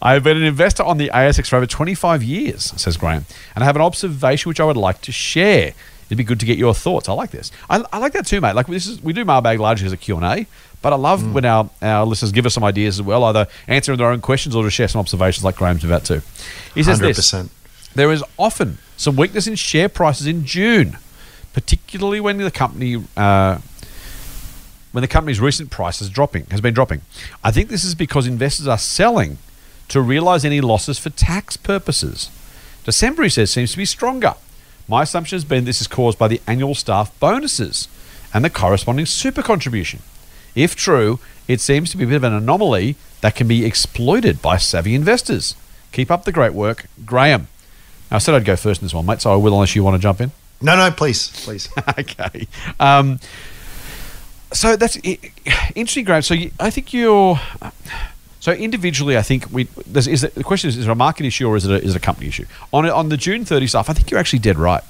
I've been an investor on the ASX for over 25 years, says Graham, and I have an observation which I would like to share. It'd be good to get your thoughts. I like this. I, I like that too, mate. Like this is we do mailbag largely as a Q&A, but I love Mm. when our, our listeners give us some ideas as well, either answering their own questions or to share some observations like Graham's about to. He says this. 100%. There is often some weakness in share prices in June, particularly when the company uh, when the company's recent price is dropping has been dropping. I think this is because investors are selling to realize any losses for tax purposes. December, he says, seems to be stronger. My assumption has been this is caused by the annual staff bonuses and the corresponding super contribution. If true, it seems to be a bit of an anomaly that can be exploited by savvy investors. Keep up the great work, Graham. Now, I said I'd go first in this one, mate, so I will unless you want to jump in. No, no, please, please. *laughs* okay. Um, so that's interesting, Graham. So you, I think you're. So individually, I think we is the question is: is it a market issue or is it a, is it a company issue? On on the June 30 stuff, I think you're actually dead right.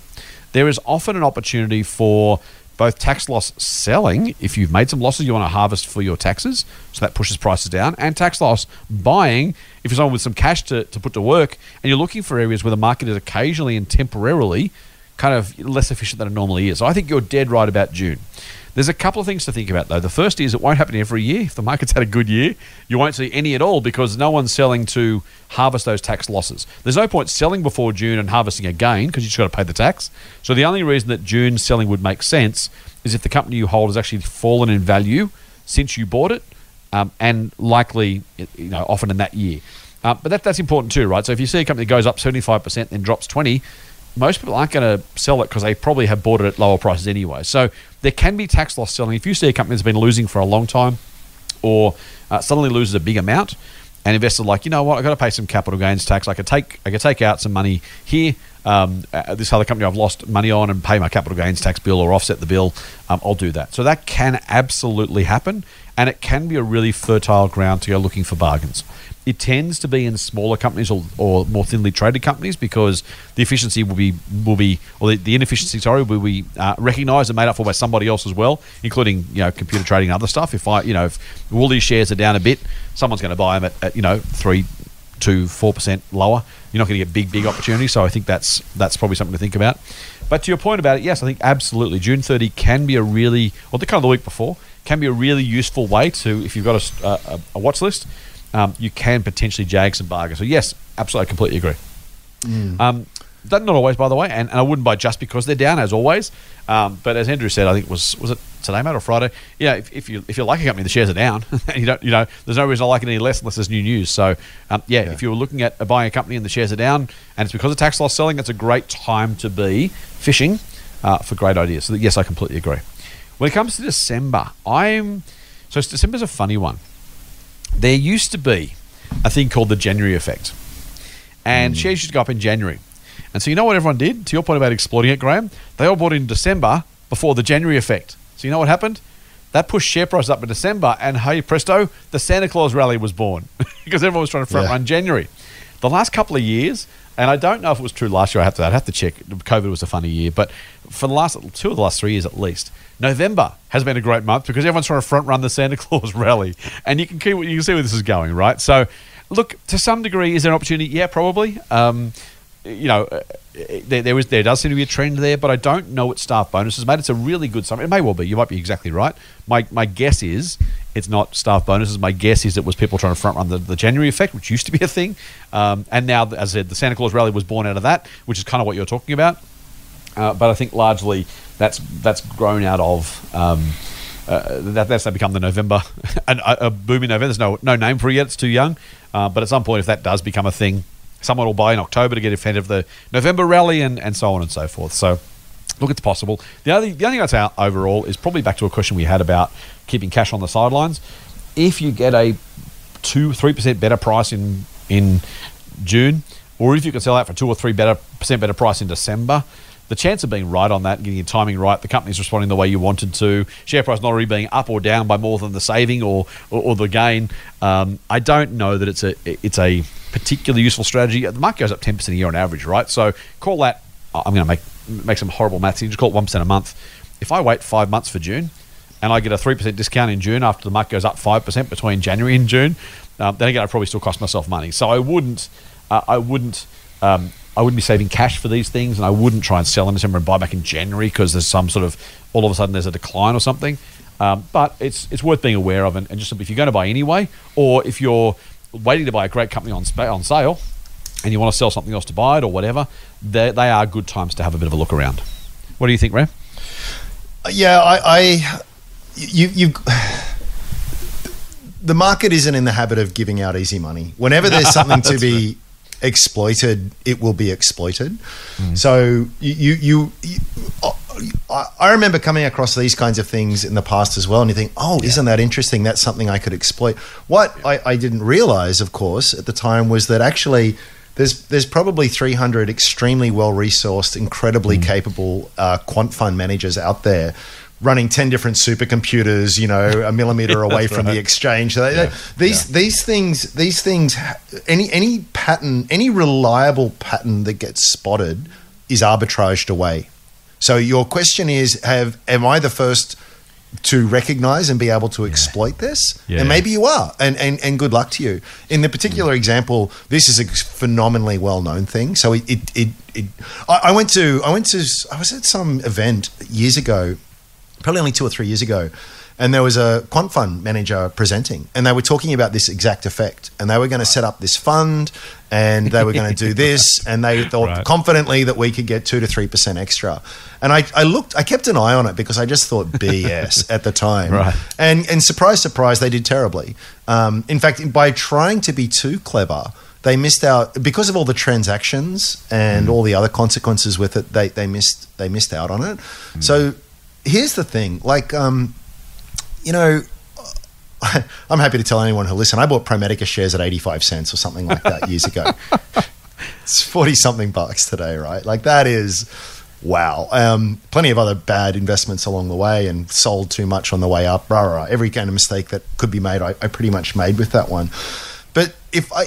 There is often an opportunity for both tax loss selling if you've made some losses you want to harvest for your taxes so that pushes prices down and tax loss buying if you're someone with some cash to, to put to work and you're looking for areas where the market is occasionally and temporarily kind of less efficient than it normally is so i think you're dead right about june there's a couple of things to think about, though. The first is it won't happen every year. If the market's had a good year, you won't see any at all because no one's selling to harvest those tax losses. There's no point selling before June and harvesting again because you've just got to pay the tax. So the only reason that June selling would make sense is if the company you hold has actually fallen in value since you bought it, um, and likely, you know, often in that year. Uh, but that, that's important too, right? So if you see a company that goes up 75% then drops 20, most people aren't going to sell it because they probably have bought it at lower prices anyway. So there can be tax loss selling. If you see a company that's been losing for a long time or uh, suddenly loses a big amount, and investors like, you know what, I've got to pay some capital gains tax. I could take I could take out some money here. Um, this other company I've lost money on and pay my capital gains tax bill or offset the bill. Um, I'll do that. So that can absolutely happen, and it can be a really fertile ground to go looking for bargains. It tends to be in smaller companies or, or more thinly traded companies because the efficiency will be will be or the, the inefficiency sorry will be uh, recognised and made up for by somebody else as well, including you know computer trading and other stuff. If I you know if all these shares are down a bit, someone's going to buy them at, at you know three to four percent lower. You're not going to get big big opportunities. So I think that's that's probably something to think about. But to your point about it, yes, I think absolutely June 30 can be a really or the kind of the week before can be a really useful way to if you've got a, a, a watch list um, you can potentially jag some bargains. So yes, absolutely, I completely agree. Mm. Um, that not always, by the way, and, and, I wouldn't buy just because they're down, as always. Um, but as Andrew said, I think was was it today, mate, or Friday? Yeah, if, if you if you like a company, the shares are down. *laughs* you don't, you know, there's no reason I like it any less unless there's new news. So, um, yeah, yeah, if you're looking at buying a company and the shares are down, and it's because of tax loss selling, it's a great time to be fishing uh, for great ideas. So, yes, I completely agree. When it comes to December, I'm so December's a funny one there used to be a thing called the January effect. And mm. shares used to go up in January. And so you know what everyone did? To your point about exploiting it, Graham? They all bought in December before the January effect. So you know what happened? That pushed share prices up in December, and hey presto, the Santa Claus rally was born *laughs* because everyone was trying to front yeah. run January. The last couple of years, and I don't know if it was true last year. I have to, I'd have to check. COVID was a funny year, but for the last two of the last three years at least, November has been a great month because everyone's trying to front run the Santa *laughs* Claus rally, and you can keep, you can see where this is going, right? So, look, to some degree, is there an opportunity? Yeah, probably. Um, you know, uh, there, there is there does seem to be a trend there, but I don't know what staff bonuses, mate. It's a really good summer. It may well be. You might be exactly right. My my guess is it's not staff bonuses. My guess is it was people trying to front run the, the January effect, which used to be a thing, um, and now, as I said, the Santa Claus rally was born out of that, which is kind of what you're talking about. Uh, but I think largely that's that's grown out of. Um, uh, that, that's become the November, *laughs* a, a booming November. There's no no name for it yet. It's too young. Uh, but at some point, if that does become a thing, someone will buy in October to get ahead of the November rally and, and so on and so forth. So, look, it's possible. The only the only thing I'd say overall is probably back to a question we had about keeping cash on the sidelines. If you get a two three percent better price in in June, or if you can sell out for two or three better percent better price in December, the chance of being right on that, getting your timing right, the company's responding the way you wanted to, share price not really being up or down by more than the saving or or, or the gain. Um, I don't know that it's a it's a particularly useful strategy. The market goes up ten percent a year on average, right? So call that. I'm going to make make some horrible maths. You just call it one percent a month. If I wait five months for June, and I get a three percent discount in June after the market goes up five percent between January and June, um, then again, I probably still cost myself money. So I wouldn't. Uh, I wouldn't. Um, I wouldn't be saving cash for these things, and I wouldn't try and sell them in December and buy back in January because there's some sort of all of a sudden there's a decline or something. Um, but it's it's worth being aware of, and, and just if you're going to buy anyway, or if you're waiting to buy a great company on on sale, and you want to sell something else to buy it or whatever, they, they are good times to have a bit of a look around. What do you think, Ram? Yeah, I, I you you *sighs* the market isn't in the habit of giving out easy money. Whenever there's something to be *laughs* exploited, it will be exploited. Mm. So you, you, you, I remember coming across these kinds of things in the past as well, and you think, "Oh, yeah. isn't that interesting? That's something I could exploit." What yeah. I, I, didn't realize, of course, at the time was that actually there's there's probably 300 extremely well resourced, incredibly mm. capable uh, quant fund managers out there running 10 different supercomputers, you know, a millimeter *laughs* away from the exchange. They- they- These Yeah. these things these things any any pattern, any reliable pattern that gets spotted is arbitraged away. So your question is have am I the first to recognize and be able to exploit this? Yeah. And maybe you are. And, and and good luck to you. In the particular mm. example, this is a phenomenally well known thing. So it it, it, it I, I went to I went to I was at some event years ago probably only two or three years ago. And there was a quant fund manager presenting, and they were talking about this exact effect. And they were going to set up this fund, and they were going to do *laughs* this, and they thought Right. confidently that we could get two to three percent extra. And I, I looked, I kept an eye on it because I just thought BS *laughs* at the time. Right. And and surprise, surprise, they did terribly. Um, in fact, by trying to be too clever, they missed out because of all the transactions and all the other consequences with it. They they missed they missed out on it. So here's the thing, like um, you know. *laughs* I'm happy to tell anyone who listen. I bought Pro Medicus shares at 85 cents or something like that years ago. *laughs* it's 40 something bucks today, right? Like that is wow. Um, plenty of other bad investments along the way and sold too much on the way up. Rah, rah, rah. Every kind of mistake that could be made, I, I pretty much made with that one. But if I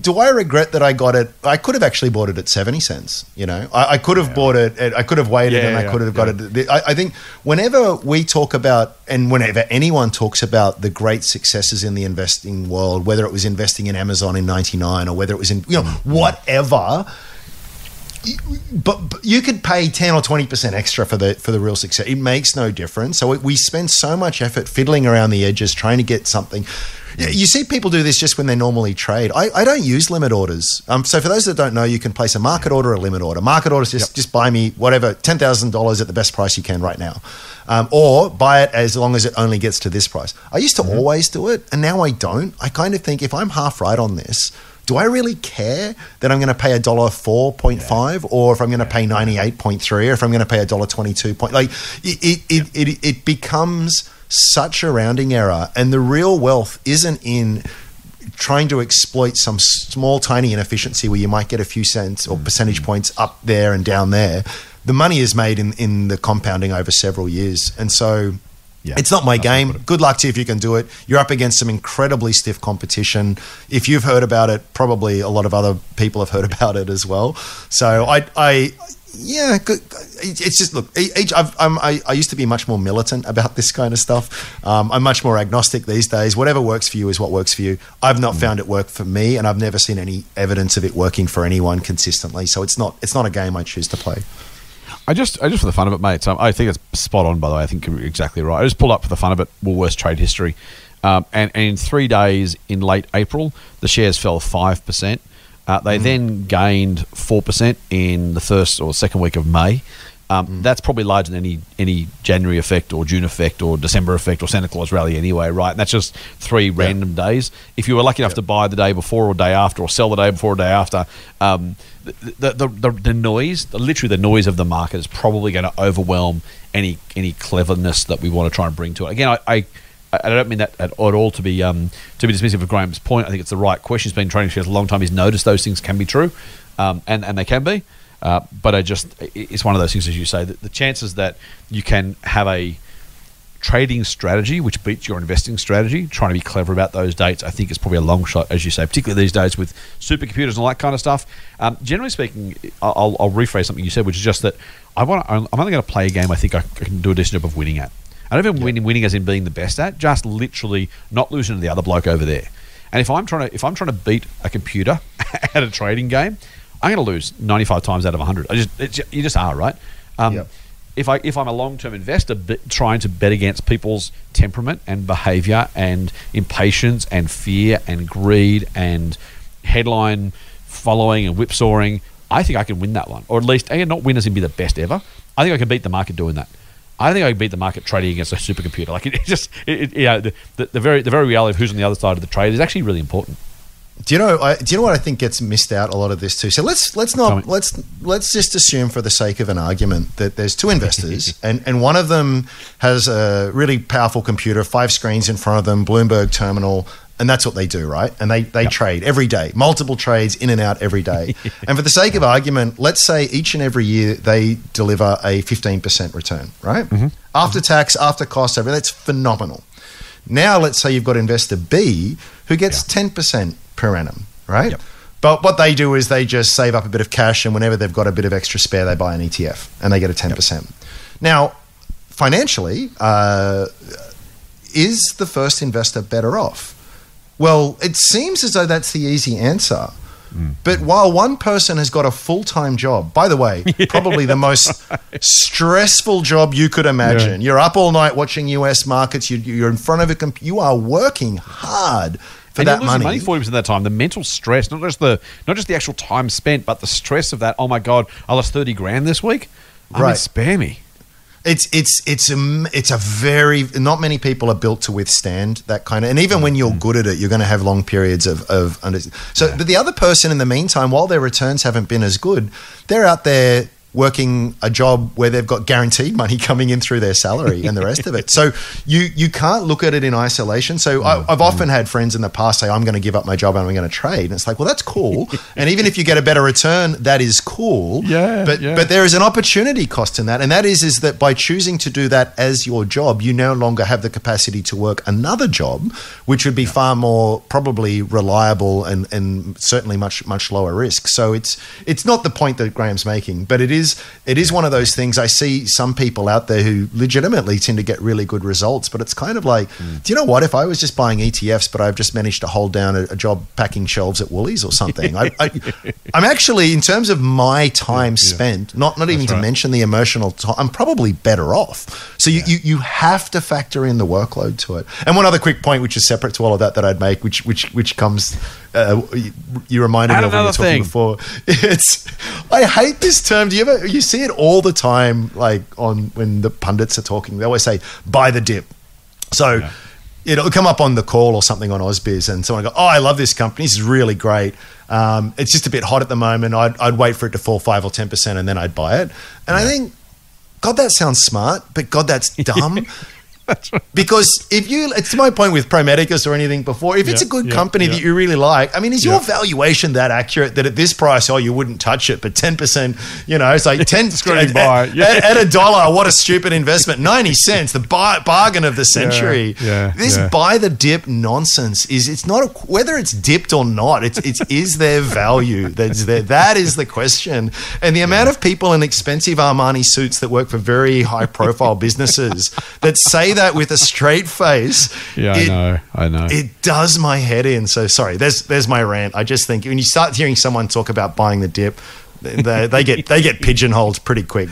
do, I regret that I got it. I could have actually bought it at seventy cents. You know, I, I could have bought it. At, I could have waited, Yeah, and I could have got yeah. it. I, I think whenever we talk about, and whenever anyone talks about the great successes in the investing world, whether it was investing in Amazon in '99 or whether it was in you know mm. whatever, but, but you could pay 10 or 20% extra for the for the real success it makes no difference so we, we spend so much effort fiddling around the edges trying to get something you see people do this just when they normally trade. I, I don't use limit orders. Um, so for those that don't know, you can place a market order or a limit order. Market orders just just buy me whatever ten thousand dollars at the best price you can right now, um, or buy it as long as it only gets to this price. I used to always do it, and now I don't. I kind of think if I'm half right on this, do I really care that I'm going to pay a dollar four point five, or if I'm going to pay ninety eight point three, or if I'm going to pay a dollar twenty two point? Like it, it, it, it, it becomes such a rounding error, and the real wealth isn't in trying to exploit some small tiny inefficiency where you might get a few cents or mm. percentage points up there and down there. The money is made in in the compounding over several years, and so. Yeah, it's not my that's what I game. Good luck to you if you can do it. You're up against some incredibly stiff competition. If you've heard about it, probably a lot of other people have *laughs* heard about it as well. So I, I, yeah, good. It's just look. Each, I've, I'm, I, I used to be much more militant about this kind of stuff. Um, I'm much more agnostic these days. Whatever works for you is what works for you. I've not found it work for me, and I've never seen any evidence of it working for anyone consistently. So it's not, it's not a game I choose to play. I just, I just for the fun of it, mate. So I think it's spot on. By the way, I think you're exactly right. I just pulled up for the fun of it Woolworths trade history, um, and, and in three days in late April, the shares fell five percent. Uh, they then gained four percent in the first or second week of May. Um, That's probably larger than any any January effect or June effect or December effect or Santa Claus rally anyway, right? And that's just three random days. If you were lucky enough to buy the day before or day after, or sell the day before or day after, um, the, the, the, the noise, the, literally the noise of the market is probably going to overwhelm any any cleverness that we want to try and bring to it. Again, I. I I don't mean that at, at all to be um, to be dismissive of Graham's point. I think it's the right question. He's been trading shares a long time. He's noticed those things can be true, um, and and they can be. Uh, but I just it's one of those things, as you say, that the chances that you can have a trading strategy which beats your investing strategy, trying to be clever about those dates, I think is probably a long shot, as you say, particularly these days with supercomputers and all that kind of stuff. Um, generally speaking, I'll, I'll rephrase something you said, which is just that I want I'm only going to play a game I think I can do a decent job of winning at. I don't even winning, winning as in being the best at, just literally not losing to the other bloke over there. And if I'm trying to if I'm trying to beat a computer *laughs* at a trading game, I'm going to lose 95 times out of 100. I just it's, you just are right. Um, Yep. If I if I'm a long term investor trying to bet against people's temperament and behaviour and impatience and fear and greed and headline following and whipsawing, I think I can win that one, or at least and not win as in be the best ever. I think I can beat the market doing that. I think I can beat the market trading against a supercomputer. Like it, it just, it, it, you know, the, the, the very the very reality of who's on the other side of the trade is actually really important. Do you know? I, do you know what I think gets missed out a lot of this too? So let's let's not let's let's just assume for the sake of an argument that there's two investors *laughs* and and one of them has a really powerful computer, five screens in front of them, Bloomberg terminal, And that's what they do, right? And they, they trade every day, multiple trades in and out every day. *laughs* and for the sake of argument, let's say each and every year they deliver a 15% return, right? Mm-hmm. After tax, after cost, everything, that's phenomenal. Now, let's say you've got investor B who gets 10% per annum, right? Yep. But what they do is they just save up a bit of cash, and whenever they've got a bit of extra spare, they buy an ETF and they get a 10%. Now, financially, uh, is the first investor better off? Well, it seems as though that's the easy answer. But while one person has got a full time job, by the way, *laughs* probably the most stressful job you could imagine. You're up all night watching US markets, you, you're in front of a computer, you are working hard for and that money. money forty percent of that time. The mental stress, not just the not just the actual time spent, but the stress of that. Oh my god, I lost thirty grand this week. I mean, Right. spare me. It's it's it's a it's a very not many people are built to withstand that kind of and even when you're mm-hmm. good at it you're going to have long periods of of under, so but the other person in the meantime while their returns haven't been as good they're out there working a job where they've got guaranteed money coming in through their salary and the rest of it. So you you can't look at it in isolation. So I, mm, I've mm. often had friends in the past say I'm going to give up my job and I'm going to trade. And it's like well that's cool. And even if you get a better return that is cool. Yeah, but yeah. but there is an opportunity cost in that, and that is is that by choosing to do that as your job, you no longer have the capacity to work another job, which would be far more probably reliable and, and certainly much much lower risk. So it's it's not the point that Graham's making, but it is it is one of those things. I see some people out there who legitimately tend to get really good results, but it's kind of like, Hmm. do you know what? If I was just buying ETFs, but I've just managed to hold down a, a job packing shelves at Woolies or something, I, I, *laughs* I'm actually in terms of my time spent, not not even to mention the emotional time, I'm probably better off. So you, you you have to factor in the workload to it. And one other quick point, which is separate to all of that, that I'd make, which which which comes, uh, you, you reminded Add me of when you were talking thing. before. *laughs* It's I hate this term. Do you ever you see it all the time, like on when the pundits are talking? They always say buy the dip. So. It'll come up on the call or something on Ausbiz, and someone will go, "Oh, I love this company. This is really great. Um, it's just a bit hot at the moment. I'd, I'd wait for it to fall five or ten percent, and then I'd buy it." And I think, God, that sounds smart, but God, that's *laughs* dumb. Because if you, it's my point with Pro Medicus or anything before, if it's a good yeah, company yeah. that you really like, I mean, is your valuation that accurate that at this price, oh, you wouldn't touch it, but 10%, you know, it's like *laughs* 10 Screaming at, buy, at- at- at a dollar, what a stupid investment. 90 cents, the bar, bargain of the century. yeah, this buy the dip nonsense is, it's not, a, whether it's dipped or not, it's, it's is there value? That's there. That is the question. And the amount of people in expensive Armani suits that work for very high profile businesses that say that with a straight face. Yeah, I know. I know. it does my head in. So sorry. There's there's my rant. I just think when you start hearing someone talk about buying the dip, they, they get they get pigeonholed pretty quick.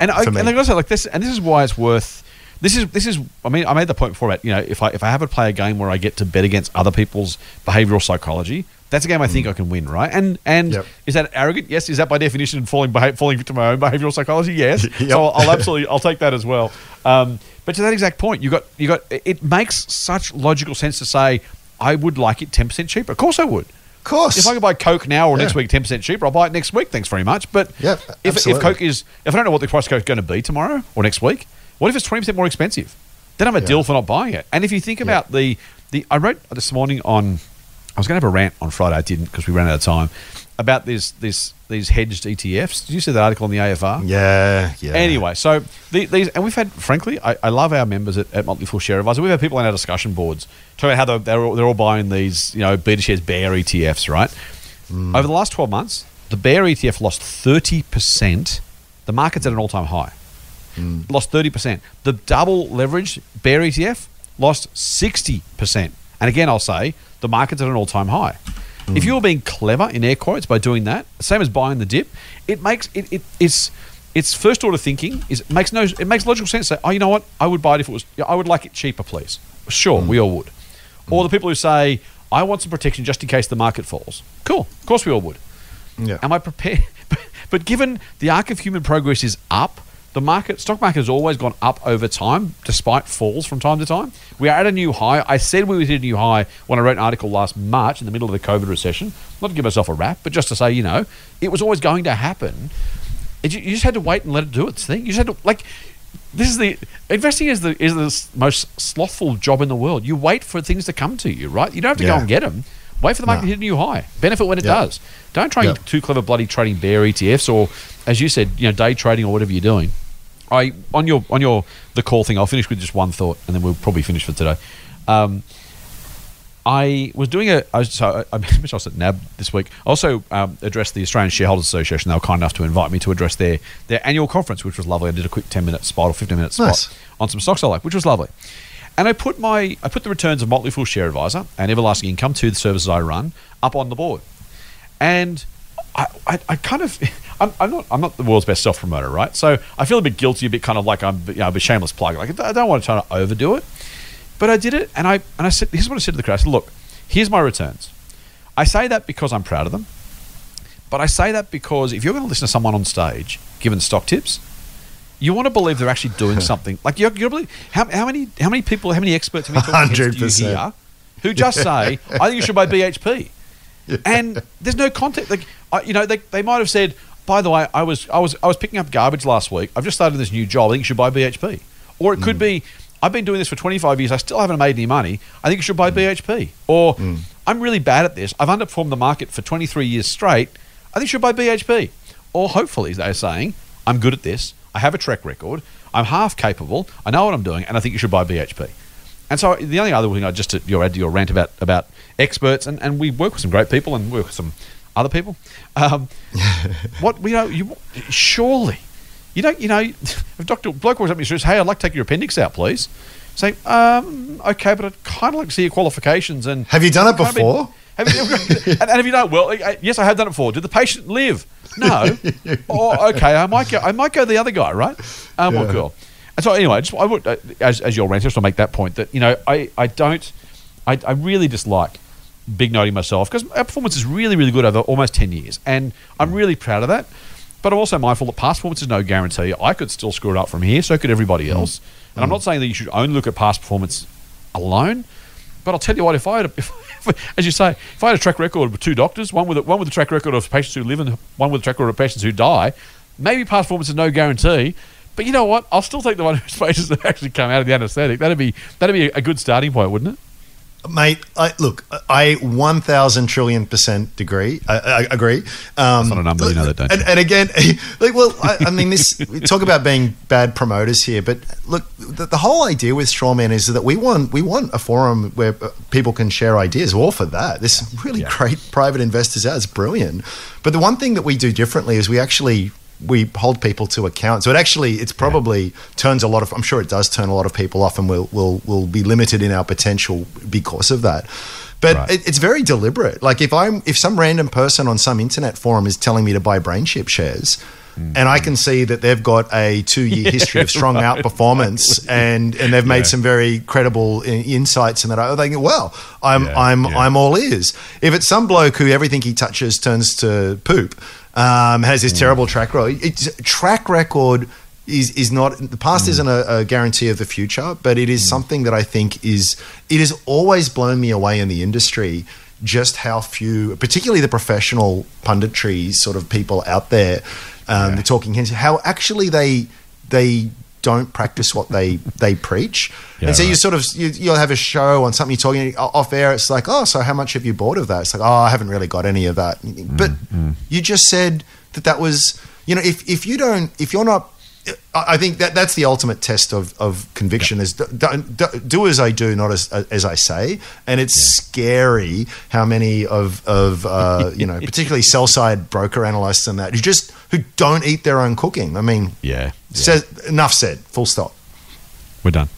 And I, and I gotta say, like this, and this is why it's worth. This is this is. I mean, I made the point before about you know if I if I have to play a game where I get to bet against other people's behavioral psychology, that's a game I think I can win, right? And and Mm. Yep. is that arrogant? Yes. Is that by definition falling beha- falling to my own behavioral psychology? Yes. *laughs* Yep. So I'll, I'll absolutely I'll take that as well. Um, but to that exact point, you got you got. It makes such logical sense to say I would like it ten percent cheaper. Of course, I would. Of course. If I could buy Coke now or next week ten percent cheaper, I'll buy it next week. Thanks very much. But Yeah, if, if. Coke is if I don't know what the price of Coke is going to be tomorrow or next week, what if it's twenty percent more expensive? Then I'm a Yeah. deal for not buying it. And if you think about the the I wrote this morning on I was going to have a rant on Friday, I didn't because we ran out of time about this this these hedged ETFs. Did you see that article in the AFR? yeah, yeah. Anyway, so the, these, and we've had, frankly, I, I love our members at, at Motley Fool Share Advisor. We've had people on our discussion boards talking about how they're, they're, all, they're all buying these, you know, BetaShares Bear ETFs, right? Mm. Over the last 12 months, the Bear ETF lost 30%. The market's at an all time high. Mm. Lost 30%. The double leveraged Bear ETF lost 60%. And again, I'll say the market's at an all time high. Mm. If you're being clever in air quotes by doing that, same as buying the dip, it makes it, it it's it's first order thinking is it makes no it makes logical sense to say, oh you know what, I would buy it if it was I would like it cheaper, please. Sure, mm. we all would. Or mm. the people who say, I want some protection just in case the market falls. Cool. Of course we all would. Yeah. Am I prepared? *laughs* but given the arc of human progress is up, the market, stock market has always gone up over time, despite falls from time to time. We are at a new high. I said we were hit a new high when I wrote an article last March in the middle of the COVID recession. Not to give myself a rap, but just to say, you know, it was always going to happen. It, you just had to wait and let it do its thing. You just had to like. this is the investing is the is the most slothful job in the world. You wait for things to come to you, right? You don't have to go and get them. Wait for the market No. to hit a new high. Benefit when it Yeah. does. Don't try Yeah. get too clever bloody trading bear ETFs or, as you said, you know, day trading or whatever you're doing. I on your on your the call thing. I'll finish with just one thought, and then we'll probably finish for today. Um, I was doing a. I was, so I, I mentioned I was at NAB this week. I also um, addressed the Australian Shareholders Association. They were kind enough to invite me to address their their annual conference, which was lovely. I did a quick ten minute spot or fifteen minute spot Nice. on some stocks I like, which was lovely. And I put my I put the returns of Motley Fool Share Advisor and Everlasting Income, two of the services I run, up on the board. And I, I, I kind of *laughs* I'm, I'm not I'm not the world's best self promoter, right? So I feel a bit guilty, a bit kind of like I'm you know, a shameless plug. Like I don't want to try to overdo it. But I did it, and I and I said, "Here's what I said to the crowd: I said, Look, here's my returns. I say that because I'm proud of them, but I say that because if you're going to listen to someone on stage giving stock tips, you want to believe they're actually doing *laughs* something. Like you're, you're believe, how, how many how many people, how many experts have you talking against you *laughs* here who just *laughs* say, "I think you should buy BHP," and there's no context. Like I, you know, they, they might have said, "By the way, I was I was I was picking up garbage last week. I've just started this new job. I think you should buy BHP." Or it could mm. be, "I've been doing this for 25 years. I still haven't made any money. I think you should buy mm. BHP." Or mm. I'm really bad at this. I've underperformed the market for 23 years straight. I think you should buy BHP. Or hopefully, they're saying, I'm good at this. I have a track record. I'm half capable. I know what I'm doing, and I think you should buy BHP. And so the only other thing I just to your add to your rant about about experts, and, and we work with some great people and work with some other people. Um, *laughs* what you know, you surely you don't you know *laughs* if Doctor Bloke walks up and says, "Hey, I'd like to take your appendix out, please." Say, um, okay, but I'd kind of like to see your qualifications and Have you done it before? have you, and, and have you done well? Yes, I have done it before. Did the patient live? No. *laughs* or okay, I might go. I might go the other guy, right? Um, Well, cool. And so anyway, just I would uh, as as your rant, I just want to make that point that you know I I don't I, I really dislike big noting myself because our performance is really really good over almost ten years, and I'm mm. really proud of that. But I'm also mindful that past performance is no guarantee. I could still screw it up from here, so could everybody mm. else. And I'm mm. not saying that you should only look at past performance alone. But I'll tell you what, if I had, a, *laughs* if, as you say, if I had a track record with two doctors, one with a, one with a track record of patients who live and one with a track record of patients who die, maybe past performance is no guarantee. But you know what? I'll still take the one whose *laughs* patients that actually come out of the anaesthetic. That'd be that'd be a good starting point, wouldn't it? Mate, I, look, I 1,000 trillion percent agree. I, I agree. Um, That's not a number, you know that, don't and, you? and again, *laughs* like, well, I, I mean, this we talk about being bad promoters here, but look, the, the whole idea with Strawman is that we want we want a forum where uh, people can share ideas. All for that. This really Yeah. great private investors out. It's brilliant. But the one thing that we do differently is we actually we hold people to account. So it actually it's probably turns a lot of I'm sure it does turn a lot of people off and we'll we'll we'll be limited in our potential because of that. But Right. it, it's very deliberate. Like if I'm if some random person on some internet forum is telling me to buy BrainChip shares Mm. and I can see that they've got a two year *laughs* history of strong outperformance *laughs* and and they've made Yeah. some very credible i- insights and that I think well I'm Yeah, I'm yeah. I'm all ears. If it's some bloke who everything he touches turns to poop, um, has Mm. this terrible track record. It's track record is is not the past isn't a, a guarantee of the future, but it is Mm. something that I think is it has always blown me away in the industry. Just how few, particularly the professional punditry sort of people out there, um, the talking heads, how actually they they don't practice what they they preach, Yeah, and so you sort of you, you'll have a show on something you're talking off air. It's like, oh, so how much have you bought of that? It's like, oh, I haven't really got any of that. But Mm, you just said that that was, you know, if if you don't, if you're not, I I think that that's the ultimate test of of conviction is do, do, do as I do, not as as I say. And it's scary how many of of uh, you know, *laughs* particularly sell side broker analysts and that who just who don't eat their own cooking. I mean, Yeah. says enough said. Full stop. We're done.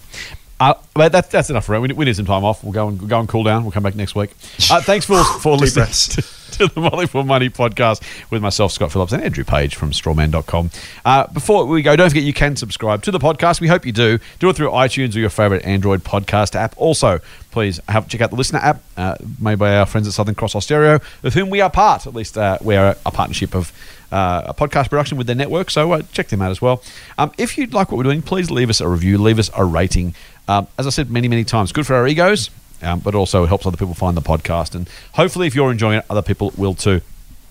Uh, but that, that's enough for it. We, we need some time off. We'll go and go and cool down. We'll come back next week. Uh, *laughs* thanks for for listening to, to the Motley Fool Money podcast with myself, Scott Phillips, and Andrew Page from strawman.com. Uh, before we go, don't forget you can subscribe to the podcast. We hope you do. Do it through iTunes or your favorite Android podcast app. Also, please have check out the listener app uh, made by our friends at Southern Cross Austereo, with whom we are part. At least uh, we're a partnership of uh, a podcast production with their network. So uh, check them out as well. Um, if you'd like what we're doing, please leave us a review, leave us a rating. Um, as I said many, many times, good for our egos, um, but also helps other people find the podcast. And hopefully, if you're enjoying it, other people will too.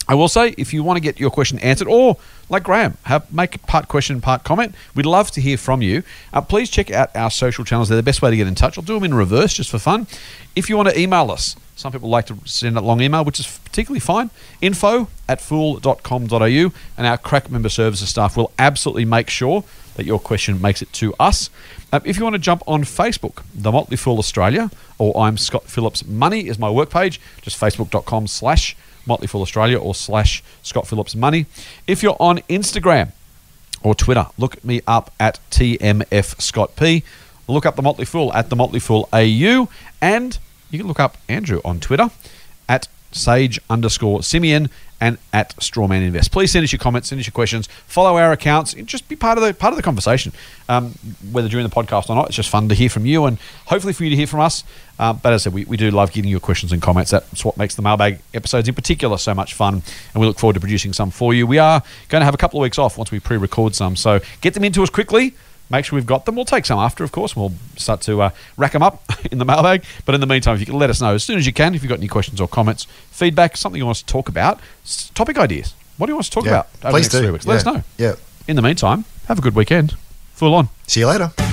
I will say, if you want to get your question answered, or like Graham, have make part question, part comment, we'd love to hear from you. Uh, please check out our social channels; they're the best way to get in touch. I'll do them in reverse just for fun. If you want to email us, some people like to send a long email, which is particularly fine. Info at fool.com.au, and our crack member services staff will absolutely make sure that your question makes it to us. Uh, if you want to jump on Facebook, The Motley Fool Australia, or I'm Scott Phillips Money is my work page, just facebook.com slash Motley Fool Australia or slash Scott Phillips Money. If you're on Instagram or Twitter, look me up at TMF Scott P. Look up the Motley Fool at the Motley Fool AU, and you can look up Andrew on Twitter at Sage underscore Simeon and at Strawman Invest. Please send us your comments, send us your questions, follow our accounts, and just be part of the part of the conversation. Um, whether during the podcast or not, it's just fun to hear from you and hopefully for you to hear from us. Um, but as I said, we, we do love getting your questions and comments. That's what makes the mailbag episodes in particular so much fun, and we look forward to producing some for you. We are going to have a couple of weeks off once we pre-record some, so get them into us quickly make sure we've got them. We'll take some after, of course, we'll start to uh, rack them up *laughs* in the mailbag. But in the meantime, if you can let us know as soon as you can, if you've got any questions or comments, feedback, something you want us to talk about, topic ideas. What do you want us to talk Yeah. about over Please the next do. three weeks? Let us know. Yeah. In the meantime, have a good weekend. Full on. See you later.